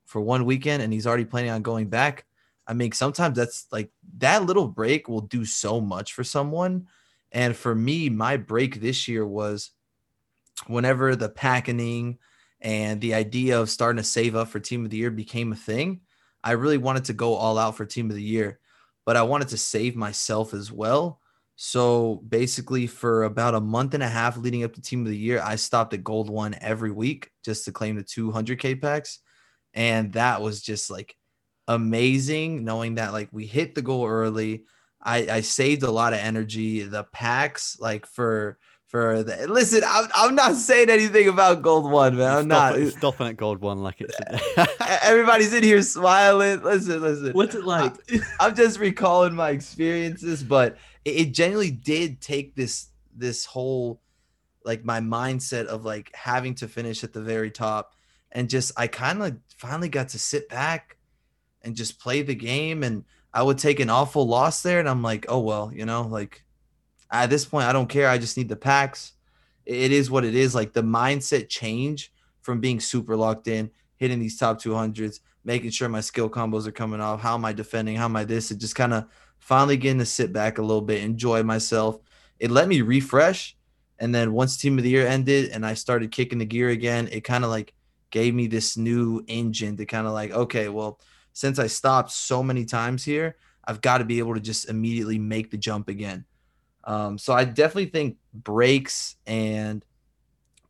for one weekend and he's already planning on going back. I mean, sometimes that's like that little break will do so much for someone. And for me, my break this year was whenever the packing and the idea of starting to save up for team of the year became a thing. I really wanted to go all out for team of the year, but I wanted to save myself as well. So basically, for about a month and a half leading up to team of the year, I stopped at gold one every week just to claim the 200k packs. And that was just like amazing knowing that like we hit the goal early. I i saved a lot of energy. The packs like for for the listen i'm, I'm not saying anything about gold one man i'm Stop not it- stopping at gold one like it's. everybody's in here smiling listen listen What's it like? I'm just recalling my experiences, but it, it genuinely did take this this whole like my mindset of like having to finish at the very top and just I kind of finally got to sit back and just play the game and I would take an awful loss there and I'm like, "Oh well, you know, like at this point I don't care. I just need the packs. It is what it is. Like the mindset change from being super locked in, hitting these top 200s, making sure my skill combos are coming off. How am I defending? How am I this? It just kind of finally getting to sit back a little bit, enjoy myself. It let me refresh And then once team of the year ended and I started kicking the gear again, it kind of like gave me this new engine to kind of like, okay, well, since I stopped so many times here, I've got to be able to just immediately make the jump again. Um, so I definitely think breaks and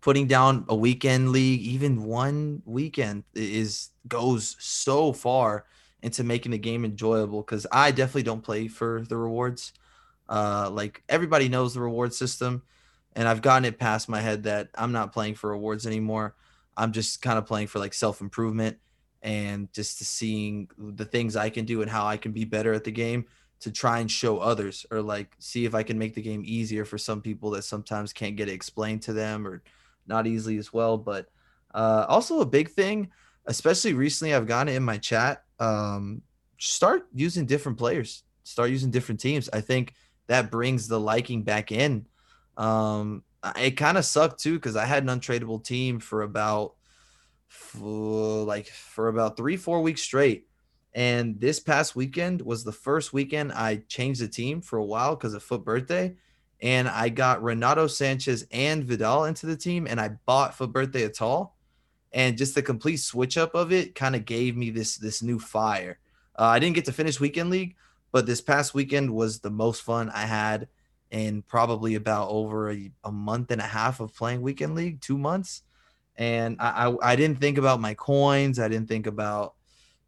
putting down a weekend league, even one weekend, is goes so far into making the game enjoyable. Because I definitely don't play for the rewards. Uh, like everybody knows the reward system, and I've gotten it past my head that I'm not playing for rewards anymore. I'm just kind of playing for like self improvement and just seeing the things I can do and how I can be better at the game to try and show others or like see if I can make the game easier for some people that sometimes can't get it explained to them or not easily as well. But uh, also a big thing, especially recently, I've gotten in my chat. Um, start using different players, start using different teams. I think that brings the liking back in. Um, it kind of sucked too because I had an untradeable team for about for like for about three four weeks straight and this past weekend was the first weekend I changed the team for a while because of FUT birthday. And I got Renato Sanches and Vidal into the team, and I bought FUT birthday at all. And just the complete switch up of it kind of gave me this this new fire. Uh, I didn't get to finish weekend league, but this past weekend was the most fun I had in probably about over a, a month and a half of playing weekend league, two months. And I, I I didn't think about my coins. I didn't think about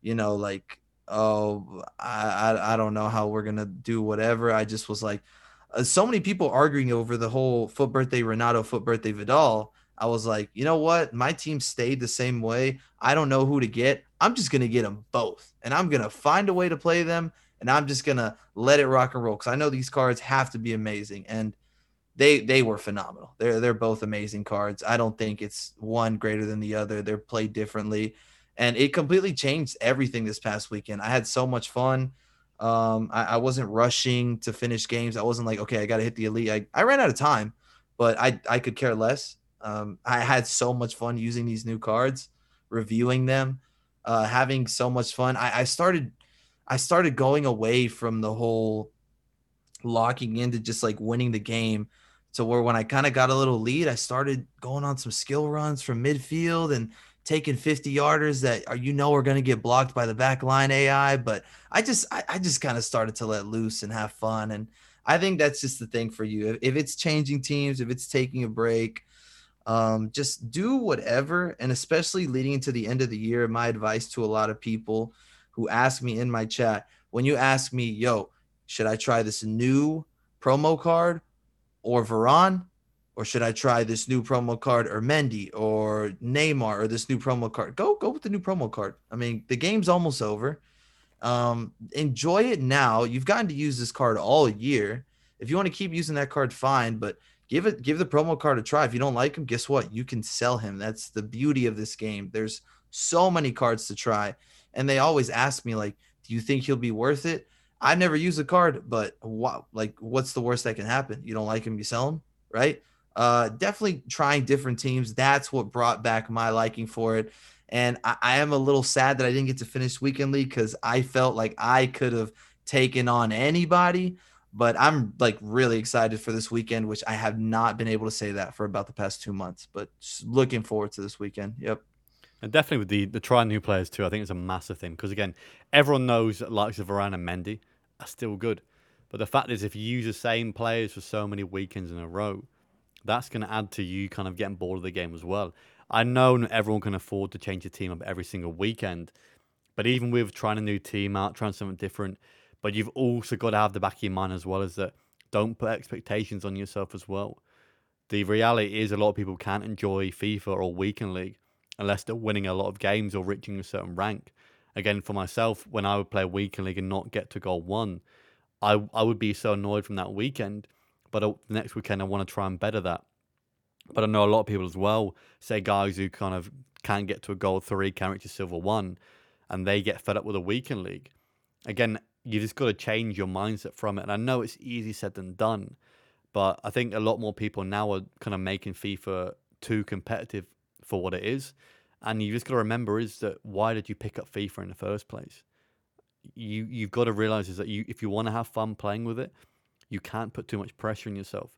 you know, like, oh, I, I, I don't know how we're gonna do whatever. I just was like, uh, so many people arguing over the whole FUT birthday Renato, FUT birthday Vidal. I was like, you know what? My team stayed the same way. I don't know who to get. I'm just gonna get them both, and I'm gonna find a way to play them, and I'm just gonna let it rock and roll because I know these cards have to be amazing, and they they were phenomenal. They're they're both amazing cards. I don't think it's one greater than the other. They're played differently and it completely changed everything this past weekend. I had so much fun. Um, I, I, wasn't rushing to finish games. I wasn't like, okay, I got to hit the elite. I, I ran out of time, but I, I could care less. Um, I had so much fun using these new cards, reviewing them, uh, having so much fun. I, I started, I started going away from the whole locking into just like winning the game to where when I kind of got a little lead, I started going on some skill runs from midfield and taking 50 yarders that are you know are going to get blocked by the back line AI. But I just I, I just kind of started to let loose and have fun. And I think that's just the thing for you. If, if it's changing teams, if it's taking a break, um, just do whatever. And especially leading into the end of the year, my advice to a lot of people who ask me in my chat, when you ask me, yo, should I try this new promo card or Varane? Or should I try this new promo card or Mendy or Neymar or this new promo card? Go go with the new promo card. I mean, the game's almost over. Um, enjoy it now. You've gotten to use this card all year. If you want to keep using that card, fine, but give it give the promo card a try. If you don't like him, guess what? You can sell him. That's the beauty of this game. There's so many cards to try. And they always ask me, like, do you think he'll be worth it? I've never used a card, but what like what's the worst that can happen? You don't like him, you sell him, right? Uh, definitely trying different teams. That's what brought back my liking for it. And I, I am a little sad that I didn't get to finish weekend league because I felt like I could have taken on anybody. But I'm like really excited for this weekend, which I have not been able to say that for about the past two months. But looking forward to this weekend. Yep. And definitely with the the trying new players too, I think it's a massive thing because again, everyone knows that likes of Varane and Mendy are still good, but the fact is, if you use the same players for so many weekends in a row, that's going to add to you kind of getting bored of the game as well. I know not everyone can afford to change a team up every single weekend, but even with trying a new team out, trying something different, but you've also got to have the back of your mind as well as that don't put expectations on yourself as well. The reality is a lot of people can't enjoy FIFA or Weekend League unless they're winning a lot of games or reaching a certain rank. Again, for myself, when I would play Weekend League and not get to gold one, I I would be so annoyed from that weekend but uh, the next weekend I want to try and better that. But I know a lot of people as well, say guys who kind of can't get to a gold three, can't reach a silver one, and they get fed up with a weekend league. Again, you just got to change your mindset from it. And I know it's easy said than done, but I think a lot more people now are kind of making FIFA too competitive for what it is. And you just got to remember is that why did you pick up FIFA in the first place? You you've got to realize is that you if you want to have fun playing with it, you can't put too much pressure on yourself.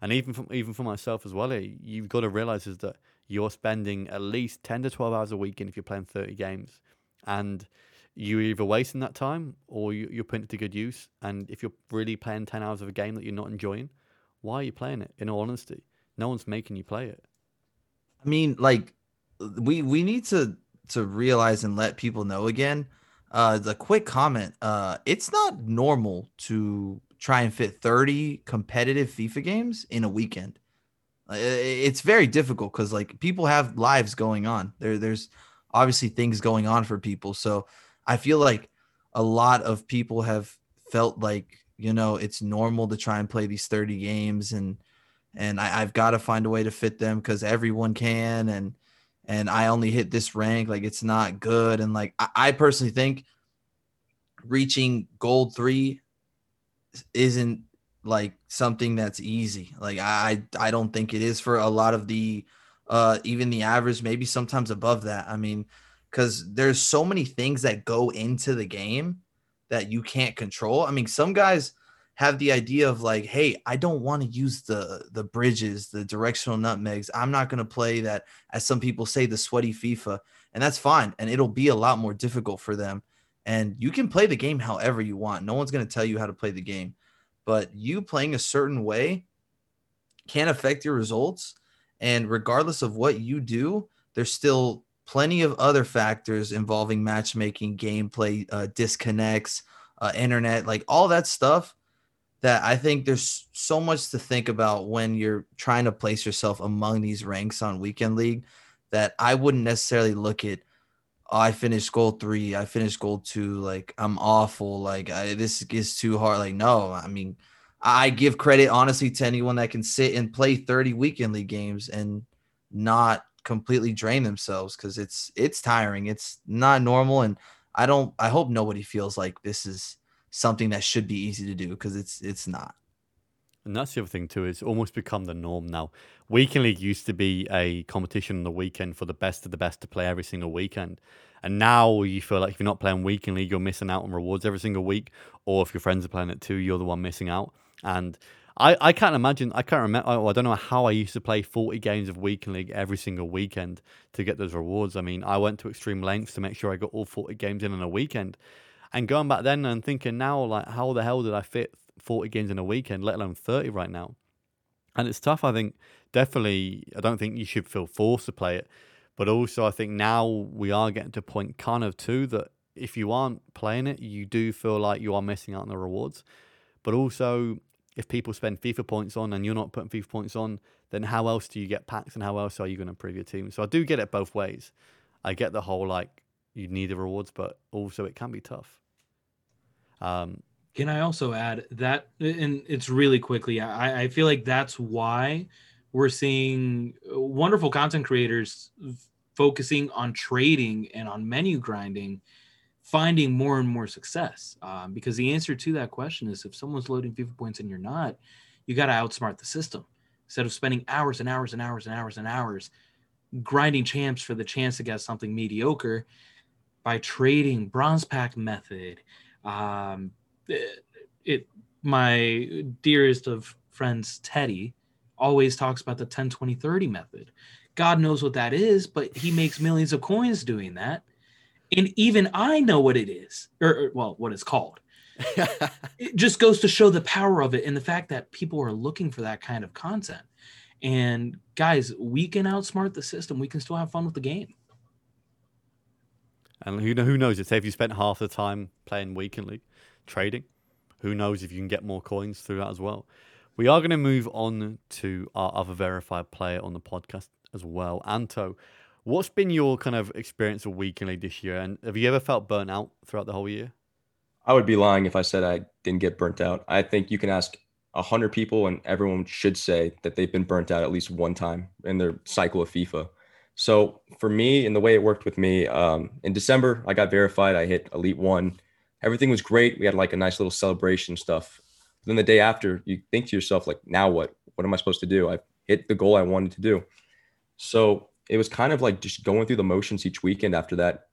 And even from even for myself as well, eh, you've got to realize is that you're spending at least ten to twelve hours a weekend if you're playing thirty games, and you're either wasting that time or you- you're putting it to good use. And if you're really playing ten hours of a game that you're not enjoying, why are you playing it? In all honesty, no one's making you play it. I mean, like we we need to to realize and let people know again. Uh, the quick comment. Uh, it's not normal to try and fit 30 competitive FIFA games in a weekend. It's very difficult because like people have lives going on. There, there's obviously things going on for people. So I feel like a lot of people have felt like you know it's normal to try and play these 30 games and and I, I've got to find a way to fit them because everyone can and and I only hit this rank like it's not good and like I, I personally think reaching gold three isn't like something that's easy like I I don't think it is for a lot of the uh even the average maybe sometimes above that I mean because there's so many things that go into the game that you can't control I mean some guys have the idea of like, hey, I don't want to use the the bridges, the directional nutmegs. I'm not going to play that, as some people say, the sweaty FIFA, and that's fine. And it'll be a lot more difficult for them. And you can play the game however you want. No one's going to tell you how to play the game, but you playing a certain way can affect your results. And regardless of what you do, there's still plenty of other factors involving matchmaking, gameplay, uh, disconnects, uh, internet, like all that stuff that I think there's so much to think about when you're trying to place yourself among these ranks on weekend league that I wouldn't necessarily look at. I finished gold three. I finished gold two. Like I'm awful. Like I, this is too hard. Like no, I mean, I give credit honestly to anyone that can sit and play 30 weekend league games and not completely drain themselves because it's it's tiring. It's not normal, and I don't. I hope nobody feels like this is something that should be easy to do because it's it's not. And that's the other thing too. It's almost become the norm now. Weekend league used to be a competition on the weekend for the best of the best to play every single weekend, and now you feel like if you're not playing weekend league, you're missing out on rewards every single week. Or if your friends are playing it too, you're the one missing out. And I, I can't imagine. I can't remember. I don't know how I used to play 40 games of weekend league every single weekend to get those rewards. I mean, I went to extreme lengths to make sure I got all 40 games in on a weekend. And going back then and thinking now, like, how the hell did I fit 40 games in a weekend, let alone 30 right now? And it's tough. I think definitely, I don't think you should feel forced to play it. But also, I think now we are getting to a point kind of too that if you aren't playing it, you do feel like you are missing out on the rewards. But also, if people spend FIFA points on and you're not putting FIFA points on, then how else do you get packs and how else are you going to improve your team? So I do get it both ways. I get the whole like you need the rewards, but also it can be tough. Um, Can I also add that, and it's really quickly, I, I feel like that's why we're seeing wonderful content creators focusing on trading and on menu grinding, finding more and more success. Um, because the answer to that question is if someone's loading FIFA points and you're not, you got to outsmart the system. Instead of spending hours and hours and hours and hours and hours grinding champs for the chance to get something mediocre by trading bronze pack method, um, it, it my dearest of friends teddy always talks about the 10 20 30 method. God knows what that is but he makes millions of coins doing that. And even i know what it is or, or well what it's called. It just goes to show the power of it and the fact that people are looking for that kind of content. And guys we can outsmart the system. We can still have fun with the game. And who who knows? Say if you spent half the time playing weekend league, trading, who knows if you can get more coins through that as well. We are going to move on to our other verified player on the podcast as well, Anto. What's been your kind of experience of league this year, and have you ever felt burnt out throughout the whole year? I would be lying if I said I didn't get burnt out. I think you can ask a hundred people, and everyone should say that they've been burnt out at least one time in their cycle of FIFA. So for me, and the way it worked with me, um, in December I got verified. I hit Elite One. Everything was great. We had like a nice little celebration stuff. But then the day after, you think to yourself like, now what? What am I supposed to do? I hit the goal I wanted to do. So it was kind of like just going through the motions each weekend after that,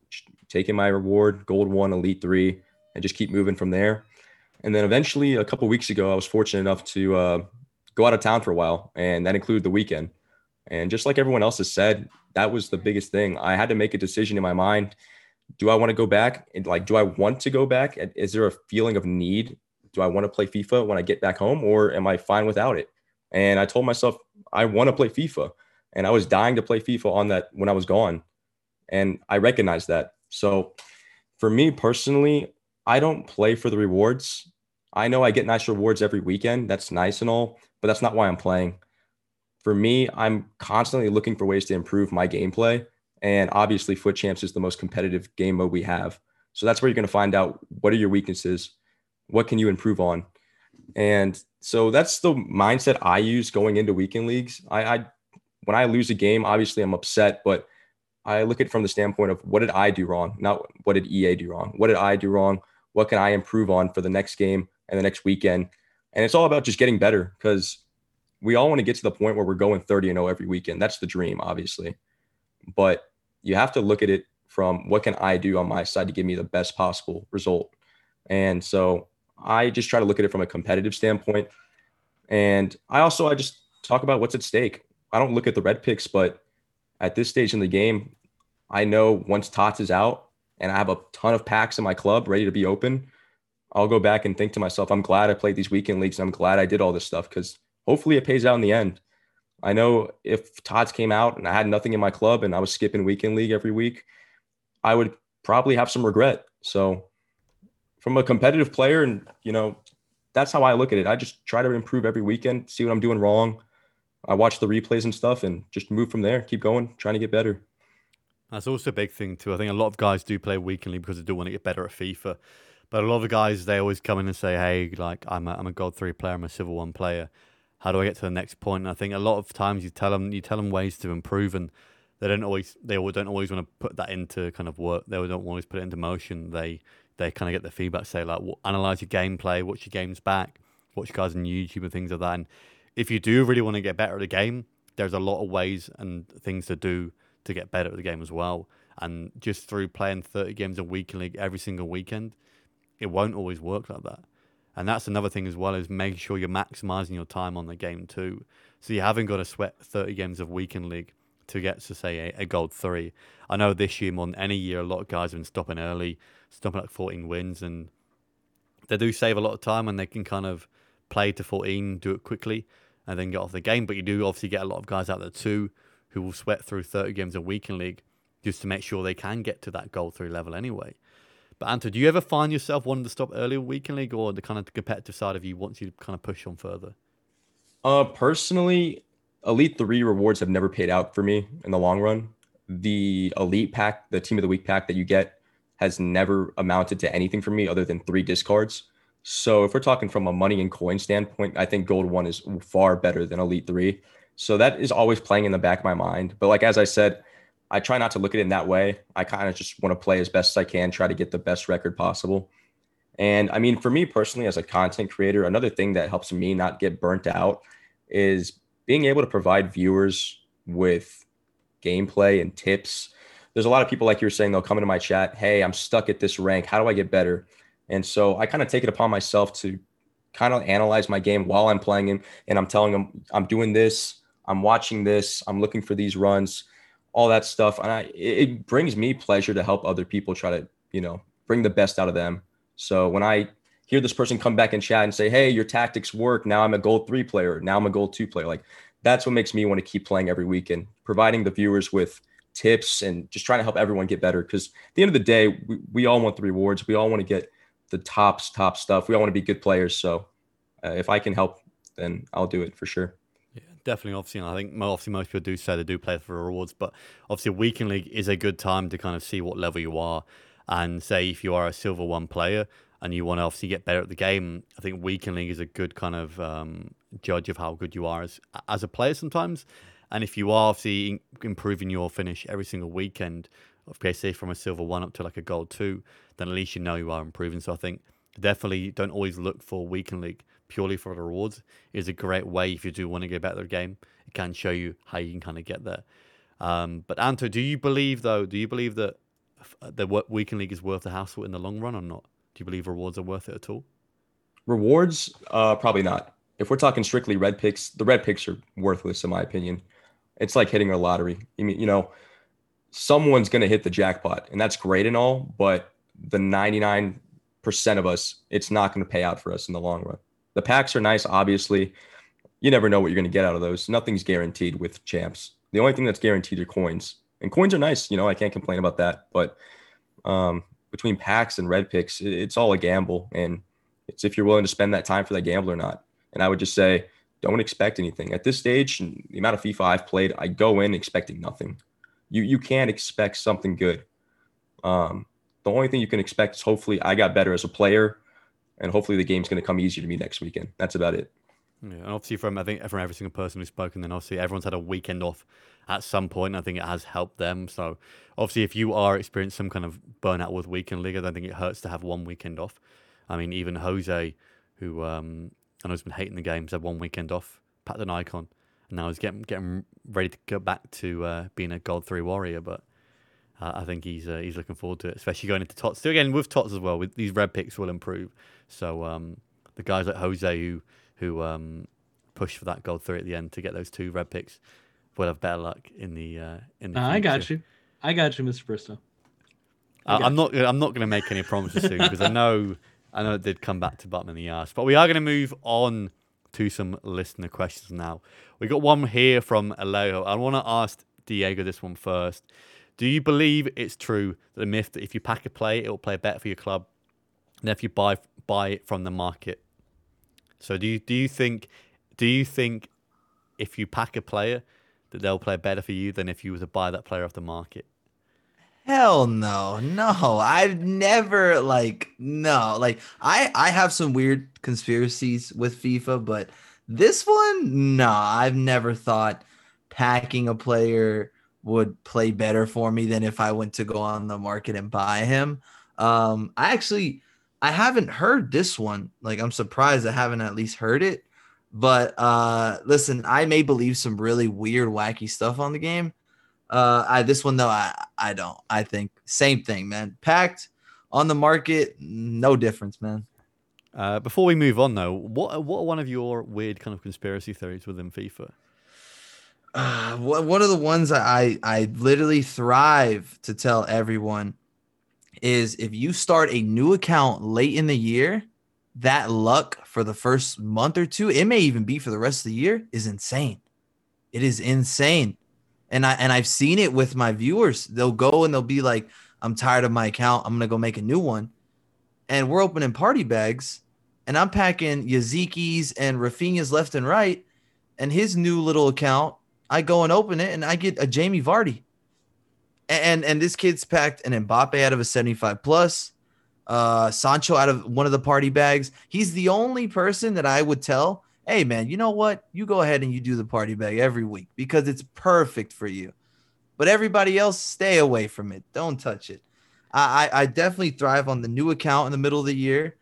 taking my reward, gold one, elite three, and just keep moving from there. And then eventually, a couple weeks ago, I was fortunate enough to uh, go out of town for a while, and that included the weekend. And just like everyone else has said, that was the biggest thing. I had to make a decision in my mind. Do I want to go back? And like, do I want to go back? Is there a feeling of need? Do I want to play FIFA when I get back home, or am I fine without it? And I told myself I want to play FIFA, and I was dying to play FIFA on that when I was gone, and I recognized that. So, for me personally, I don't play for the rewards. I know I get nice rewards every weekend. That's nice and all, but that's not why I'm playing for me, I'm constantly looking for ways to improve my gameplay. And obviously, FUT Champs is the most competitive game mode we have. So that's where you're going to find out what are your weaknesses, what can you improve on, and so that's the mindset I use going into weekend leagues. I, I when I lose a game, obviously I'm upset, but I look at it from the standpoint of what did I do wrong, not what did EA do wrong. What did I do wrong? What can I improve on for the next game and the next weekend? And it's all about just getting better because we all want to get to the point where we're going 30 and 0 every weekend. That's the dream, obviously. But you have to look at it from what can I do on my side to give me the best possible result. And so I just try to look at it from a competitive standpoint. And I also I just talk about what's at stake. I don't look at the red picks, but at this stage in the game, I know once Tots is out and I have a ton of packs in my club ready to be open, I'll go back and think to myself, I'm glad I played these weekend leagues I'm glad I did all this stuff because hopefully it pays out in the end. I know if Tots came out and I had nothing in my club and I was skipping weekend league every week, I would probably have some regret. So from a competitive player and you know, that's how I look at it. I just try to improve every weekend, see what I'm doing wrong. I watch the replays and stuff and just move from there, keep going, trying to get better. That's also a big thing too. I think a lot of guys do play weekly because they do want to get better at FIFA. But a lot of the guys, they always come in and say, "Hey, like I'm a, I'm a Gold Three player, I'm a Silver One player," how do I get to the next point? And I think a lot of times you tell them you tell them ways to improve, and they don't always they don't always want to put that into kind of work. They don't always put it into motion. They they kind of get the feedback, say like, well, analyze your gameplay, watch your games back, watch guys on YouTube and things like that. And if you do really want to get better at the game, there's a lot of ways and things to do to get better at the game as well. And just through playing 30 games a week every single weekend, it won't always work like that. And that's another thing as well is making sure you're maximizing your time on the game too. So you haven't got to sweat 30 games of weekend league to get to say a, a, gold three. I know this year more than any year, a lot of guys have been stopping early, stopping like 14 wins, and they do save a lot of time and they can kind of play to 14, do it quickly, and then get off the game. But you do obviously get a lot of guys out there too who will sweat through 30 games a weekend league just to make sure they can get to that gold three level anyway. But Anto, do you ever find yourself wanting to stop early weekend league, or the kind of competitive side of you wants you to kind of push on further? Uh, personally, Elite Three rewards have never paid out for me in the long run. The Elite pack, the Team of the Week pack that you get, has never amounted to anything for me other than three discards. So if we're talking from a money and coin standpoint, I think Gold One is far better than Elite Three. So that is always playing in the back of my mind. But like as I said, I try not to look at it in that way. I kind of just want to play as best as I can, try to get the best record possible. And I mean, for me personally, as a content creator, another thing that helps me not get burnt out is being able to provide viewers with gameplay and tips. There's a lot of people, like you were saying, they'll come into my chat, Hey, I'm stuck at this rank. How do I get better? And so I kind of take it upon myself to kind of analyze my game while I'm playing him. And I'm telling them, I'm doing this, I'm watching this, I'm looking for these runs all that stuff. And I, it brings me pleasure to help other people try to, you know, bring the best out of them. So when I hear this person come back and chat and say, Hey, your tactics work. Now I'm a gold three player. Now I'm a gold two player. Like that's what makes me want to keep playing every week and providing the viewers with tips and just trying to help everyone get better. Cause at the end of the day, we, we all want the rewards. We all want to get the tops, top stuff. We all want to be good players. So uh, if I can help, then I'll do it for sure definitely. Obviously, I think obviously most people do say they do play for rewards, but obviously, weekend league is a good time to kind of see what level you are, and say if you are a silver one player and you want to obviously get better at the game, I think weekend league is a good kind of um, judge of how good you are as as a player sometimes. And if you are obviously improving your finish every single weekend, okay, say from a silver one up to like a gold two, then at least you know you are improving. So I think definitely don't always look for weekend league purely for the rewards is a great way if you do want to get better game. It can show you how you can kind of get there. Um, but Anto, do you believe though? Do you believe that the weekend league is worth the hassle in the long run or not? Do you believe rewards are worth it at all? Rewards, uh, probably not. if we're talking strictly red picks, the red picks are worthless in my opinion. It's like hitting a lottery. I mean, you know, someone's going to hit the jackpot, and that's great and all, but the 99% of us, it's not going to pay out for us in the long run. The packs are nice, obviously. You never know what you're going to get out of those. Nothing's guaranteed with champs. The only thing that's guaranteed are coins, and coins are nice. You know, I can't complain about that. But um, between packs and red picks, it's all a gamble, and it's if you're willing to spend that time for that gamble or not. And I would just say, don't expect anything at this stage. The amount of FIFA I've played, I go in expecting nothing. You you can't expect something good. Um, the only thing you can expect is hopefully I got better as a player, and hopefully the game's going to come easier to me next weekend. That's about it. Yeah, and obviously from I think from every single person who's spoken, then obviously everyone's had a weekend off at some point. I think it has helped them. So obviously, if you are experiencing some kind of burnout with weekend league, I don't think it hurts to have one weekend off. I mean, even Jose, who um, I know has been hating the games, had one weekend off, packed an icon, and now he's getting getting ready to go back to uh, being a Gold Three warrior. But uh, I think he's uh, he's looking forward to it, especially going into tots. Still again with tots as well. With these red picks will improve. So um, the guys like Jose who who um, push for that Gold Three at the end to get those two red picks will have better luck in the uh, in the. I got you. I got you, Mr. Bristow. I am not. I'm not going to make any promises soon because I know. I know it did come back to bottom in the ass, but we are going to move on to some listener questions now. We got one here from Alejo. I want to ask Diego this one first. Do you believe it's true that the myth that if you pack a play, it will play better for your club than if you buy buy it from the market? So do you do you think do you think if you pack a player that they'll play better for you than if you were to buy that player off the market? Hell no, no. I've never like no. Like I I have some weird conspiracies with FIFA, but this one, no, I've never thought packing a player would play better for me than if I went to go on the market and buy him. Um, I actually I haven't heard this one. Like I'm surprised I haven't at least heard it. But uh listen, I may believe some really weird, wacky stuff on the game. Uh I this one though, I I don't. I think same thing, man. Packed on the market, no difference, man. Uh, before we move on, though, what what are one of your weird kind of conspiracy theories within FIFA? Uh, one of the ones I I literally thrive to tell everyone is if you start a new account late in the year, that luck for the first month or two, it may even be for the rest of the year, is insane. It is insane. And I and I've seen it with my viewers. They'll go and they'll be like, I'm tired of my account. I'm gonna go make a new one. And we're opening party bags, and I'm packing Yazikis and Rafinha's left and right. And his new little account, I go and open it, and I get a Jamie Vardy and and this kid's packed an Mbappe out of a 75 plus, uh, Sancho out of one of the party bags. He's the only person that I would tell, hey man, you know what? You go ahead and you do the party bag every week because it's perfect for you. But everybody else, stay away from it. Don't touch it. I, I definitely thrive on the new account in the middle of the year.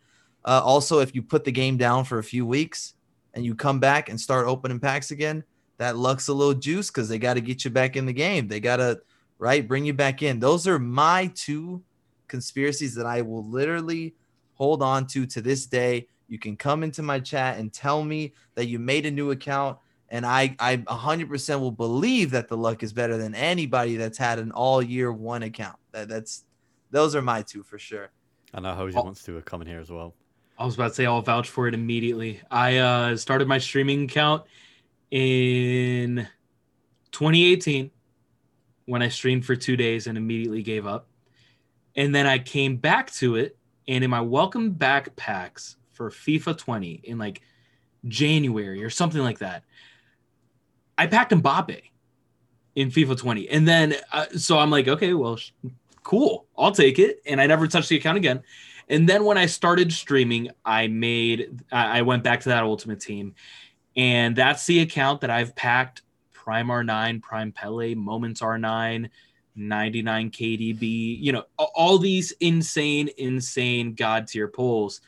Uh, also, if you put the game down for a few weeks and you come back and start opening packs again, that luck's a little juice because they got to get you back in the game. They got to right? Bring you back in. Those are my two conspiracies that I will literally hold on to to this day. You can come into my chat and tell me that you made a new account, and I I 100% will believe that the luck is better than anybody that's had an all year one account. That, that's those are my two for sure. I know Jose oh. wants to come in here as well. I was about to say I'll vouch for it immediately. I uh, started my streaming account in 2018 when I streamed for two days and immediately gave up. And then I came back to it, and in my welcome back packs for FIFA 20 in like January or something like that, I packed Mbappe in FIFA 20. And then, uh, so I'm like, okay, well, sh- cool, I'll take it. And I never touched the account again. And then when I started streaming, I made, I went back to that Ultimate Team. And that's the account that I've packed Prime R9, Prime Pele, Moments R9, 99 KDB, you know, all these insane, insane God tier pulls.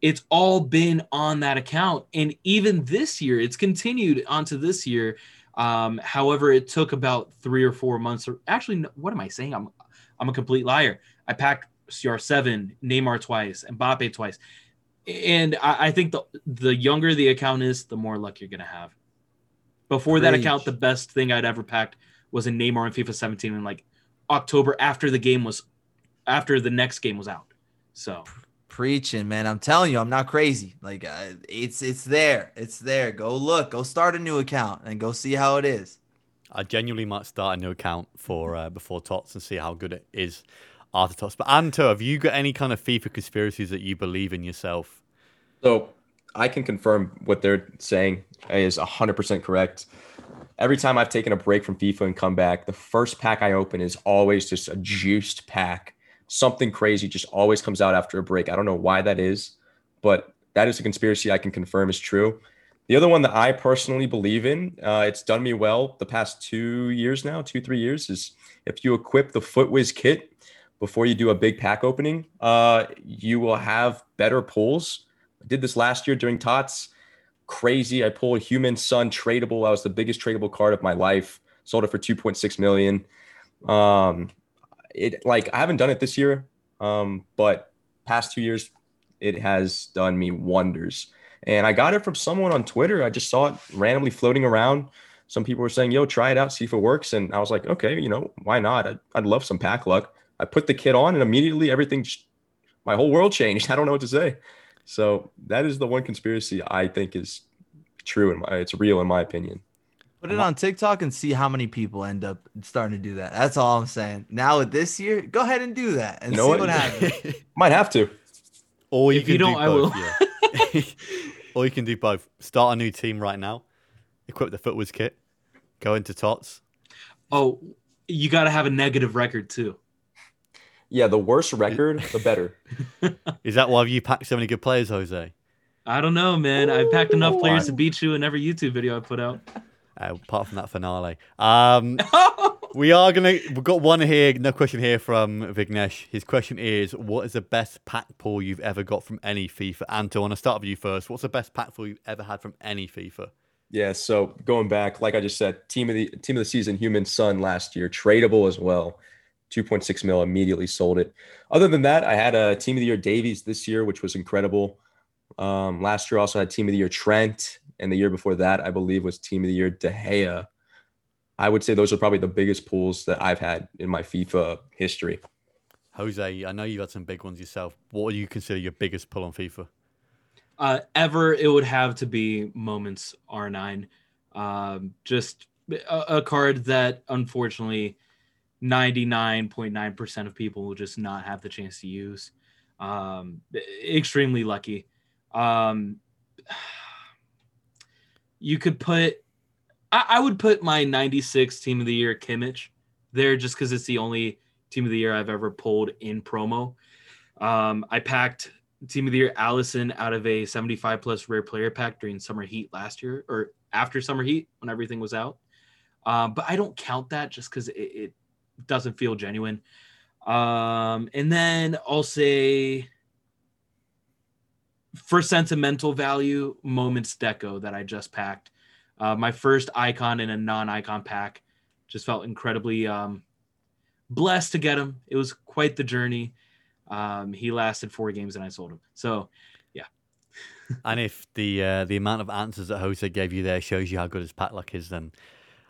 It's all been on that account. And even this year, it's continued onto this year. Um, however, it took about three or four months. Or actually, what am I saying? I'm I'm a complete liar. I packed CR7, Neymar twice, Mbappe twice. And I, I think the the younger the account is, the more luck you're gonna have. Before that account, the best thing I'd ever packed was a Neymar in FIFA 17 in like October after the game was after the next game was out. So Preaching, man. I'm telling you, I'm not crazy. Like uh, it's it's there. It's there. Go look. Go start a new account and go see how it is. I genuinely might start a new account for uh, before Tots and see how good it is after. But Anto, have you got any kind of FIFA conspiracies that you believe in yourself? So I can confirm what they're saying is 100% correct. Every time I've taken a break from FIFA and come back, the first pack I open is always just a juiced pack. Something crazy just always comes out after a break. I don't know why that is, but that is a conspiracy I can confirm is true. The other one that I personally believe in, uh, it's done me well the past two years now, two, three years, is if you equip the FUTWIZ kit before you do a big pack opening, uh, you will have better pulls. I did this last year during TOTS. Crazy. I pulled Heung-min Son tradable. That was the biggest tradable card of my life. Sold it for 2.6 million. Um, it like I haven't done it this year, um, but past two years, it has done me wonders. And I got it from someone on Twitter. I just saw it randomly floating around. Some people were saying, "Yo, try it out, see if it works." And I was like, "Okay, you know, why not? I'd, I'd love some pack luck." I put the kit on, and immediately everything, my whole world changed. I don't know what to say. So that is the one conspiracy I think is true and it's real in my opinion. Put it on TikTok and see how many people end up starting to do that. That's all I'm saying. Now with this year, go ahead and do that and You know see what? what, happens. Might have to. Or you If can you do don't, I both. will. Yeah. or you can do both. Start a new team right now. Equip the FUTWIZ kit. Go into Tots. oh, you got to have a negative record too. Yeah, the worse record, the better. Is that why you packed so many good players, Jose? I don't know, man. I packed enough Ooh, players to beat you in every YouTube video I put out. Uh, apart from that finale. Um, we are gonna. We've got one here. No question here from Vignesh. His question is: What is the best pack pull you've ever got from any FIFA? Anto, I want to start with you first. What's the best pack pull you've ever had from any FIFA? Yeah, so going back, like I just said, team of the team of the season, Heung-min Son last year, tradable as well. 2.6 mil immediately sold it. Other than that, I had a team of the year Davies this year, which was incredible. Um, last year also had team of the year Trent, and the year before that, I believe, was team of the year De Gea. I would say those are probably the biggest pulls that I've had in my FIFA history. Jose, I know you've had some big ones yourself. What do you consider your biggest pull on FIFA? uh, ever it would have to be moments r9 um, just a, a card that unfortunately 99.9% of people will just not have the chance to use. Um, extremely lucky. Um, you could put I, I would put my 96 team of the year kimmich there just because it's the only team of the year i've ever pulled in promo. Um, i packed team of the year Alisson out of a 75 plus rare player pack during summer heat last year or after summer heat when everything was out. Um, but I don't count that just because it, it doesn't feel genuine. Um, and then I'll say for sentimental value, moments deco that I just packed. Uh, my first icon in a non-icon pack just felt incredibly um, blessed to get him. It was quite the journey. Um, he lasted four games and I sold him. So yeah. And if the uh, the amount of answers that Jose gave you there shows you how good his pack luck is, then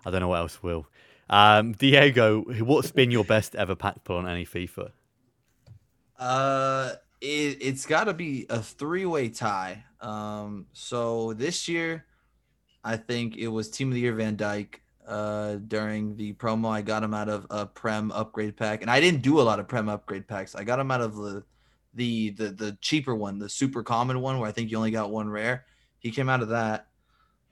I don't know what else will. Um, Diego, what's been your best ever pack pull on any FIFA? Uh, it, it's got to be a three-way tie. Um, so this year, I think it was Team of the Year Van Dijk. Uh, during the promo, I got him out of a Prem upgrade pack, and I didn't do a lot of Prem upgrade packs. I got him out of the the the the cheaper one, the super common one, where I think you only got one rare. He came out of that.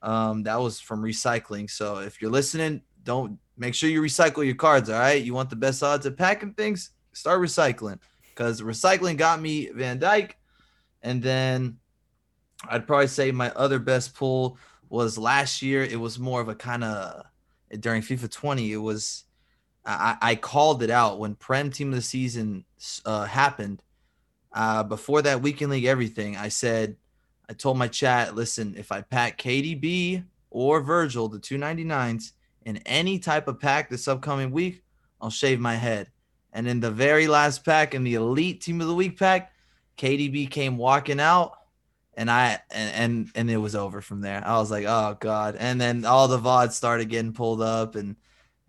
Um, that was from recycling. So if you're listening, don't make sure you recycle your cards. All right, you want the best odds at packing things? Start recycling because recycling got me Van Dijk, and then I'd probably say my other best pull was last year. It was more of a kind of during FIFA 20. It was I, I called it out when Prem Team of the Season uh, happened. Uh, before that weekend league, everything I said, I told my chat, listen, if I pack KDB or Virgil, the 299s, in any type of pack this upcoming week, I'll shave my head. And in the very last pack, in the elite team of the week pack, KDB came walking out and I and, and and it was over from there. I was like, oh god. And then all the VODs started getting pulled up, and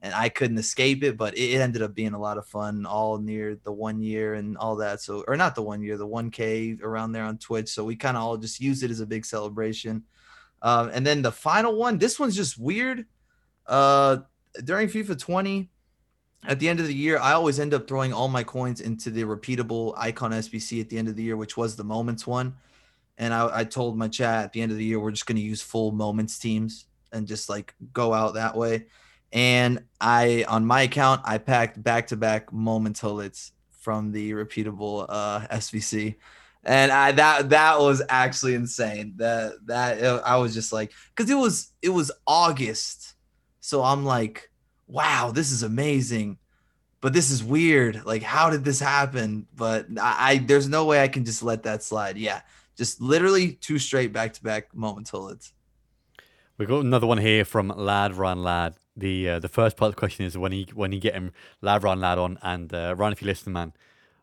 and I couldn't escape it. But it, ended up being a lot of fun, all near the one year and all that. So or not the one year, the one K around there on Twitch. So we kind of all just used it as a big celebration. Um, and then the final one, this one's just weird. Uh, during FIFA 20, at the end of the year, I always end up throwing all my coins into the repeatable icon SBC at the end of the year, which was the moments one. And I, I told my chat at the end of the year, we're just going to use full moments teams and just like go out that way. And I, on my account, I packed back to back moments Hullets from the repeatable uh, SBC. And I that that was actually insane. That that I was just like, because it was it was August, so I'm like, wow, this is amazing but this is weird. Like, how did this happen? But I, I, there's no way I can just let that slide. Yeah, just literally two straight back to back moments. Hullets. We've got another one here from Lad Run Lad. The uh, the first part of the question is when he when he get him Lad Run Lad on and uh, Ryan, if you listen, man,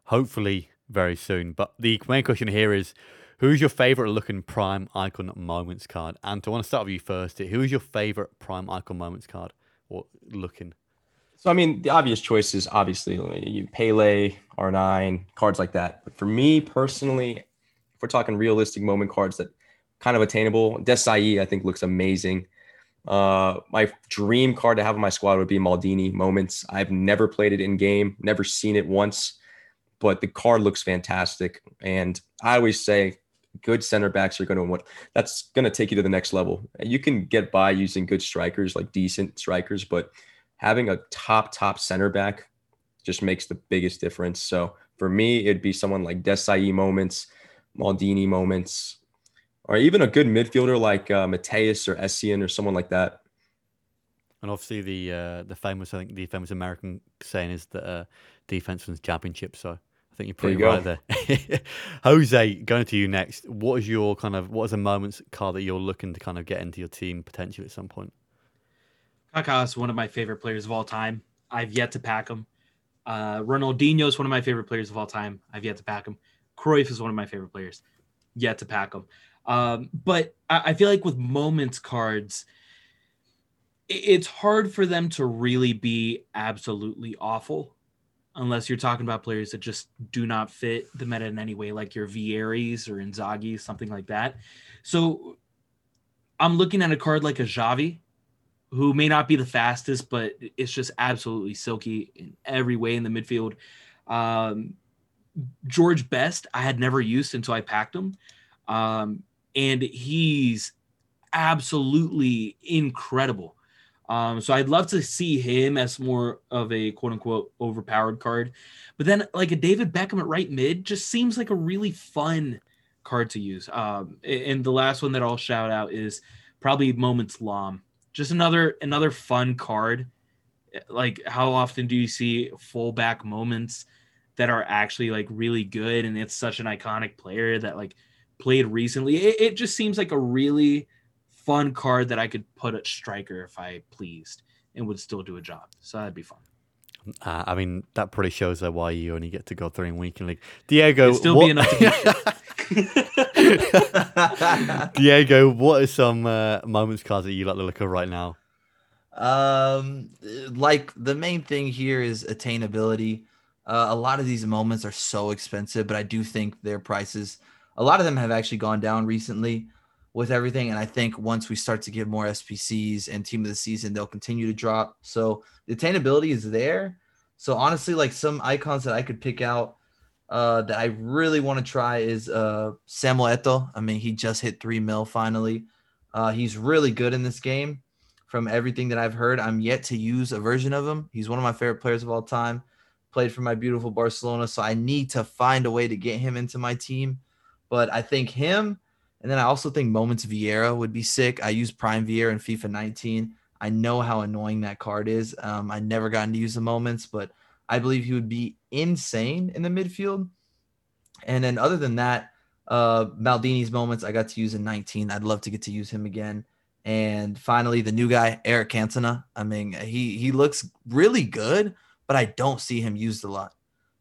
hopefully very soon. But the main question here is. Who's your favorite looking prime icon moments card? And I want to start with you first. Who's your favorite prime icon moments card or looking? So I mean, the obvious choice is obviously you Pele, R9, cards like that. But for me personally, if we're talking realistic moment cards that kind of attainable, Desailly I think looks amazing. Uh, my dream card to have in my squad would be Maldini Moments. I've never played it in game, never seen it once, but the card looks fantastic. And I always say good center backs are going to want. that's going to take you to the next level. You can get by using good strikers, like decent strikers, but having a top top center back just makes the biggest difference. So for me, it'd be someone like Desailly moments, Maldini moments, or even a good midfielder like uh, Matthäus or Essien or someone like that. And obviously the uh, the famous I think the famous American saying is that uh, defense wins championship. So think you're pretty you right there. Jose, going to you next. What is your kind of what is a moments car that you're looking to kind of get into your team potentially at some point? Kaká is one of my favorite players of all time. I've yet to pack him. Uh, Ronaldinho is one of my favorite players of all time. I've yet to pack him. Cruyff is one of my favorite players. Yet to pack him. Um, but I, I, feel like with moments cards, it, it's hard for them to really be absolutely awful unless you're talking about players that just do not fit the meta in any way, like your Vieiras or Inzaghi, something like that. So I'm looking at a card like a Xavi who may not be the fastest, but it's just absolutely silky in every way in the midfield. Um, George Best, I had never used until I packed him. Um, and he's absolutely incredible. Um, so I'd love to see him as more of a quote unquote overpowered card. But then, like a David Beckham at right mid just seems like a really fun card to use. Um, and the last one that I'll shout out is probably Moments Lahm just another another fun card. Like how often do you see fullback moments that are actually like really good and it's such an iconic player that like played recently. It, it just seems like a really fun card that I could put at striker if I pleased and would still do a job. So that'd be fun. Uh, I mean, that probably shows why you only get to go three in weekend league. Diego, It'd still what... be enough Diego, what are some uh, moments cards that you like to look at right now? Um, like the main thing here is attainability. Uh, a lot of these moments are so expensive, but I do think their prices, a lot of them have actually gone down recently with everything. And I think once we start to get more SBCs and team of the season, they'll continue to drop. So the attainability is there. So honestly, like some icons that I could pick out uh, that I really want to try is uh, Samuel Eto'o. I mean, he just hit three mil finally. Uh, he's really good in this game. From everything that I've heard, I'm yet to use a version of him. He's one of my favorite players of all time. Played for my beautiful Barcelona, so I need to find a way to get him into my team. But I think him, and then I also think Moments Vieira would be sick. I use Prime Vieira in FIFA 19. I know how annoying that card is. Um, I never gotten to use the moments, but I believe he would be insane in the midfield. And then other than that, uh, Maldini's moments I got to use in 19. I'd love to get to use him again. And finally, the new guy, Eric Cantona. I mean, he he looks really good, but I don't see him used a lot.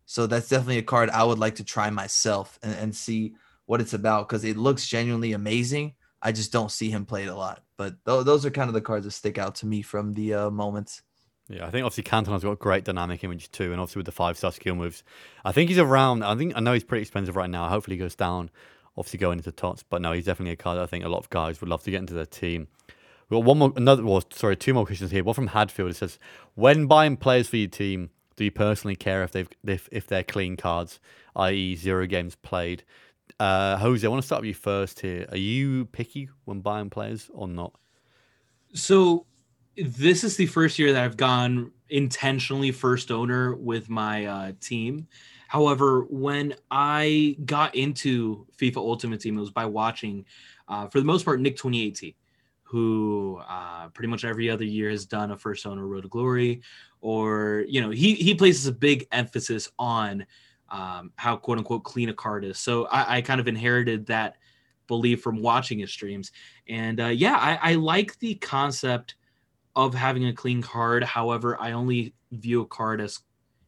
So that's definitely a card I would like to try myself and, and see what it's about because it looks genuinely amazing. I just don't see him played a lot. But th- those are kind of the cards that stick out to me from the uh, moments. Yeah, I think obviously Canton's got great dynamic image too, and obviously with the five star skill moves, I think he's around. I think I know he's pretty expensive right now. Hopefully, he goes down. Obviously, going into tots, but no, he's definitely a card that I think a lot of guys would love to get into their team. We've got one more, another, well, sorry, two more questions here. One from Hadfield. It says, when buying players for your team, do you personally care if they've if, if they're clean cards, i.e., zero games played? Uh, Jose, I want to start with you first here. Are you picky when buying players or not? So this is the first year that I've gone intentionally first owner with my uh, team. However, when I got into FIFA Ultimate Team, it was by watching, uh, for the most part, Nick28T, who uh, pretty much every other year has done a first owner road to glory, or you know he he places a big emphasis on um, how quote unquote clean a card is. So I, I kind of inherited that belief from watching his streams, and uh, yeah, I, I like the concept of having a clean card. However, I only view a card as,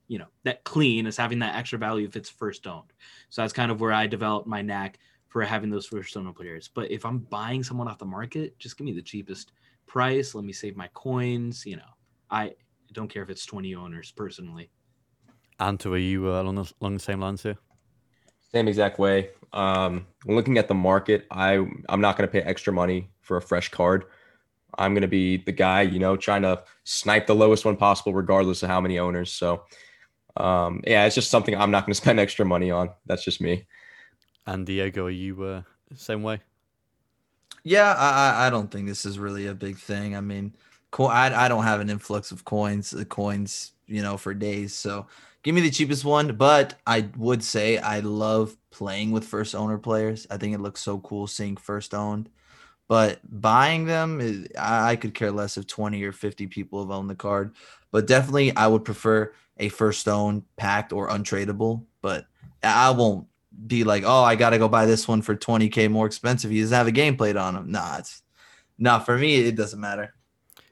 you know, that clean as having that extra value if it's first owned. So that's kind of where I developed my knack for having those first owned players. But if I'm buying someone off the market, just give me the cheapest price. Let me save my coins. You know, I don't care if it's 20 owners personally. Anto, are you uh, along, the, along the same lines here? Same exact way. Um, looking at the market, I I'm not going to pay extra money for a fresh card. I'm going to be the guy, you know, trying to snipe the lowest one possible, regardless of how many owners. So, um, yeah, it's just something I'm not going to spend extra money on. That's just me. And Diego, are you uh, same way? Yeah, I, I don't think this is really a big thing. I mean, co- I, I don't have an influx of coins, the coins, you know, for days. So give me the cheapest one. But I would say I love playing with first owner players. I think it looks so cool seeing first owned. But buying them, eh, I could care less if 20 or 50 people have owned the card. But definitely, I would prefer a first owned, packed, or untradeable. But I won't be like, oh, I got to go buy this one for 20K more expensive. He doesn't have a game played on him. Nah, it's not for me. It doesn't matter.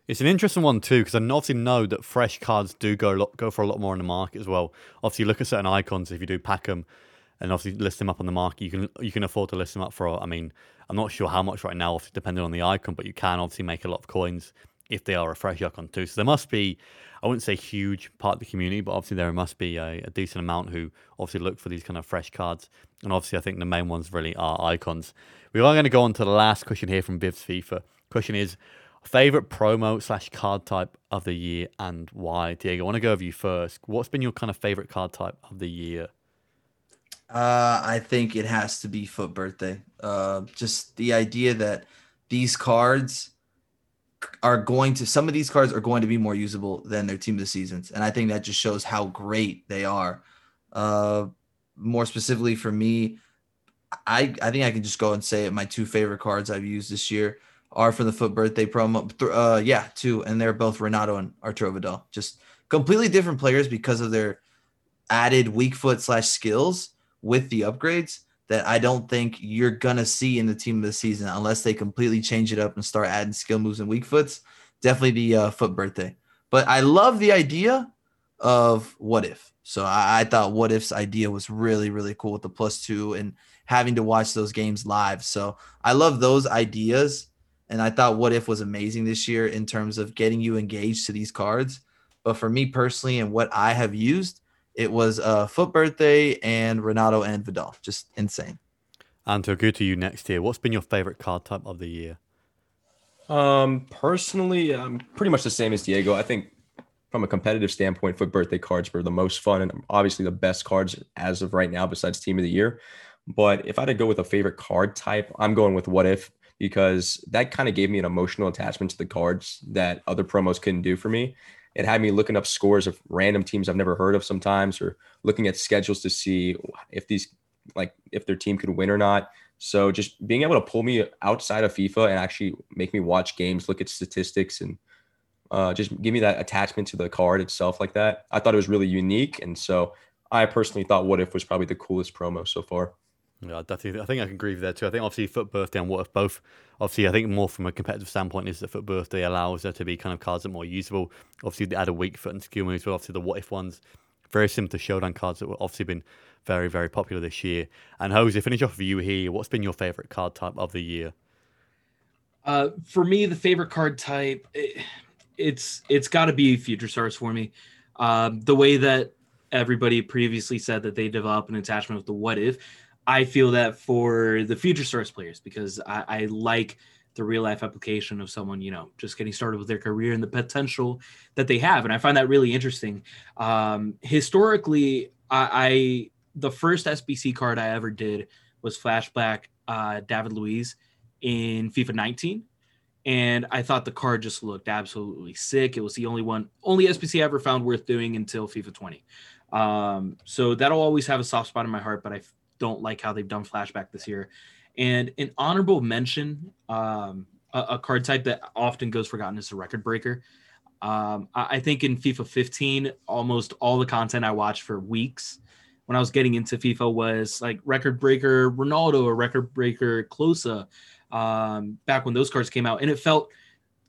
It's an interesting one too because I obviously know that fresh cards do go lot, go for a lot more in the market as well. Obviously, look at certain icons if you do pack them, and obviously list them up on the market. You can you can afford to list them up for. I mean, I'm not sure how much right now, depending on the icon, but you can obviously make a lot of coins if they are a fresh icon too. So there must be, I wouldn't say huge part of the community, but obviously there must be a, a, decent amount who obviously look for these kind of fresh cards. And obviously, I think the main ones really are icons. We are going to go on to the last question here from Bivs FIFA. Question is favorite promo slash card type of the year and why? Diego, I want to go over you first. What's been your kind of favorite card type of the year? Uh, I think it has to be FUT Birthday. Uh, just the idea that these cards are going to some of these cards are going to be more usable than their team of the seasons, and I think that just shows how great they are. Uh, more specifically for me, I I think I can just go and say it. My two favorite cards I've used this year are for the FUT Birthday promo. Uh, yeah, two, and they're both Renato and Arturo Vidal. Just completely different players because of their added weak foot slash skills with the upgrades that I don't think you're gonna see in the team of the season unless they completely change it up and start adding skill moves and weak foots. Definitely the uh, FUT Birthday, but I love the idea of what if. So I, I thought what if's idea was really really cool with the plus two and having to watch those games live. So I love those ideas, and I thought what if was amazing this year in terms of getting you engaged to these cards. But for me personally, and what I have used, it was a FUT Birthday and Renato and Vidal. Just insane. And to go to you next year, what's been your favorite card type of the year? Um, personally, I'm pretty much the same as Diego. I think from a competitive standpoint, FUT Birthday cards were the most fun and obviously the best cards as of right now, besides Team of the Year. But if I had to go with a favorite card type, I'm going with What If because that kind of gave me an emotional attachment to the cards that other promos couldn't do for me it had me looking up scores of random teams I've never heard of sometimes, or looking at schedules to see if these like if their team could win or not. So just being able to pull me outside of FIFA and actually make me watch games, look at statistics, and uh, just give me that attachment to the card itself like that. I thought it was really unique, and so I personally thought What If was probably the coolest promo so far. Yeah, definitely. I think I can agree with that too. I think obviously FUT Birthday and What If both, obviously, I think more from a competitive standpoint is that FUT Birthday allows there to be kind of cards that are more usable. Obviously, they add a weak foot and skill moves, but obviously the What If ones very similar to Showdown cards that were obviously been very, very popular this year. And Jose, finish off with you here. What's been your favorite card type of the year? Uh, for me, the favorite card type, it, it's it's got to be Future Stars for me. Um, the way that everybody previously said that they develop an attachment with the what if, I feel that for the Future Stars players because I, I like the real life application of someone you know just getting started with their career and the potential that they have. And i find that really interesting. Um historically i, I the first sbc card i ever did was flashback uh david luiz in fifa 19 and i thought the card just looked absolutely sick. It was the only one only sbc i ever found worth doing until fifa 20 um so that'll always have a soft spot in my heart but i don't like how they've done flashback this year and an honorable mention, um, a, a, card type that often goes forgotten is the record breaker. Um, I, I, think in FIFA 15, almost all the content I watched for weeks when I was getting into FIFA was like record breaker Ronaldo or record breaker Klose, um, back when those cards came out. And it felt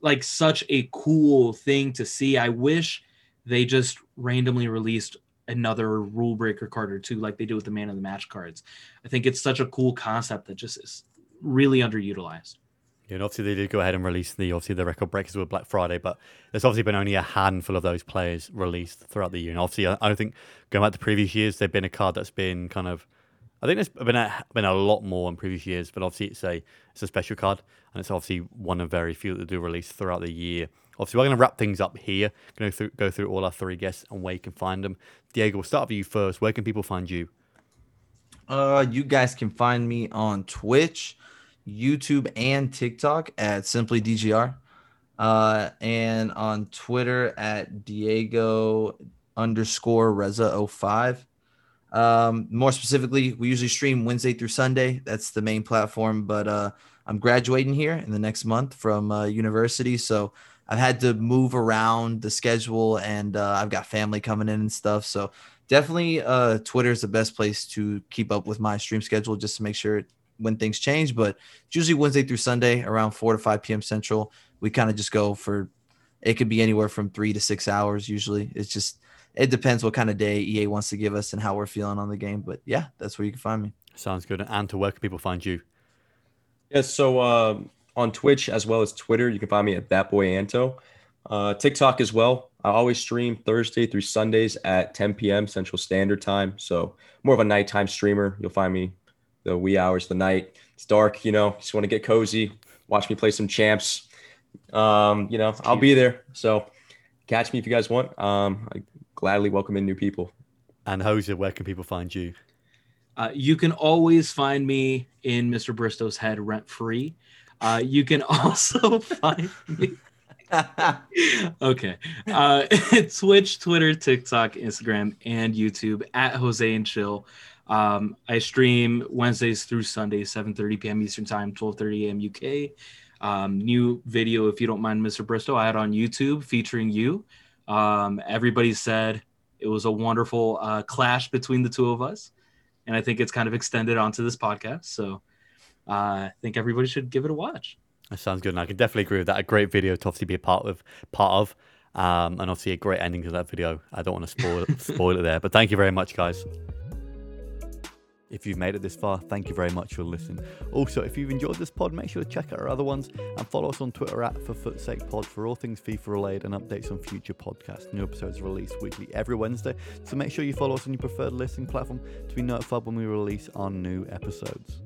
like such a cool thing to see. I wish they just randomly released another rule breaker card or two like they do with the man of the match cards. I think it's such a cool concept that just is really underutilized. Yeah, and obviously they did go ahead and release the obviously the record breakers with Black Friday, but there's obviously been only a handful of those players released throughout the year. And obviously, I, don't think going back to previous years, they've been a card that's been kind of I think there's been a, been a lot more in previous years, but obviously it's a it's a special card, and it's obviously one of very few that do release throughout the year. Obviously, we're going to wrap things up here. Going to go through all our three guests and where you can find them. Diego, we'll start with you first. Where can people find you? Uh, you guys can find me on Twitch, YouTube, and TikTok at Simply DGR, uh, and on Twitter at Diego underscore Reza 05. Um, more specifically, we usually stream Wednesday through Sunday. That's the main platform. But uh, I'm graduating here in the next month from uh, university, so I've had to move around the schedule, and uh, I've got family coming in and stuff. So definitely, uh, Twitter is the best place to keep up with my stream schedule, just to make sure when things change. But it's usually Wednesday through Sunday around 4 to 5 p.m. Central. We kind of just go for it could be anywhere from three to six hours. Usually, it's just it depends what kind of day EA wants to give us and how we're feeling on the game. But yeah, that's where you can find me. Sounds good. And to where can people find you? Yes, so uh, on Twitch as well as Twitter, you can find me at that ThatBoyAnto. Uh, TikTok as well. I always stream Thursday through Sundays at 10 p.m. Central Standard Time. So more of a nighttime streamer. You'll find me the wee hours of the night. It's dark, you know. Just want to get cozy, watch me play some champs. Um, you know, I'll be there. So catch me if you guys want. Um, I gladly welcome in new people. And Jose, where can people find you? Uh, you can always find me in Mr. Bristow's head rent free. Uh, you can also find me. okay. Uh, Twitch, Twitter, TikTok, Instagram, and YouTube at Jose and Chill. Um, I stream Wednesdays through Sundays, 7:30 p.m. Eastern Time, 12:30 a.m. UK. Um, new video, if you don't mind, Mr. Bristow, I had on YouTube featuring you. Um, everybody said it was a wonderful uh, clash between the two of us, and I think it's kind of extended onto this podcast. So I think everybody should give it a watch. That sounds good, and I can definitely agree with that. A great video to obviously be a part of, part of, um, and obviously a great ending to that video. I don't want to spoil spoil it there, but thank you very much, guys. If you've made it this far, thank you very much for listening. Also, if you've enjoyed this pod, make sure to check out our other ones and follow us on Twitter at For FUT's Sake Pod for all things FIFA related and updates on future podcasts. New episodes released weekly every Wednesday, so make sure you follow us on your preferred listening platform to be notified when we release our new episodes.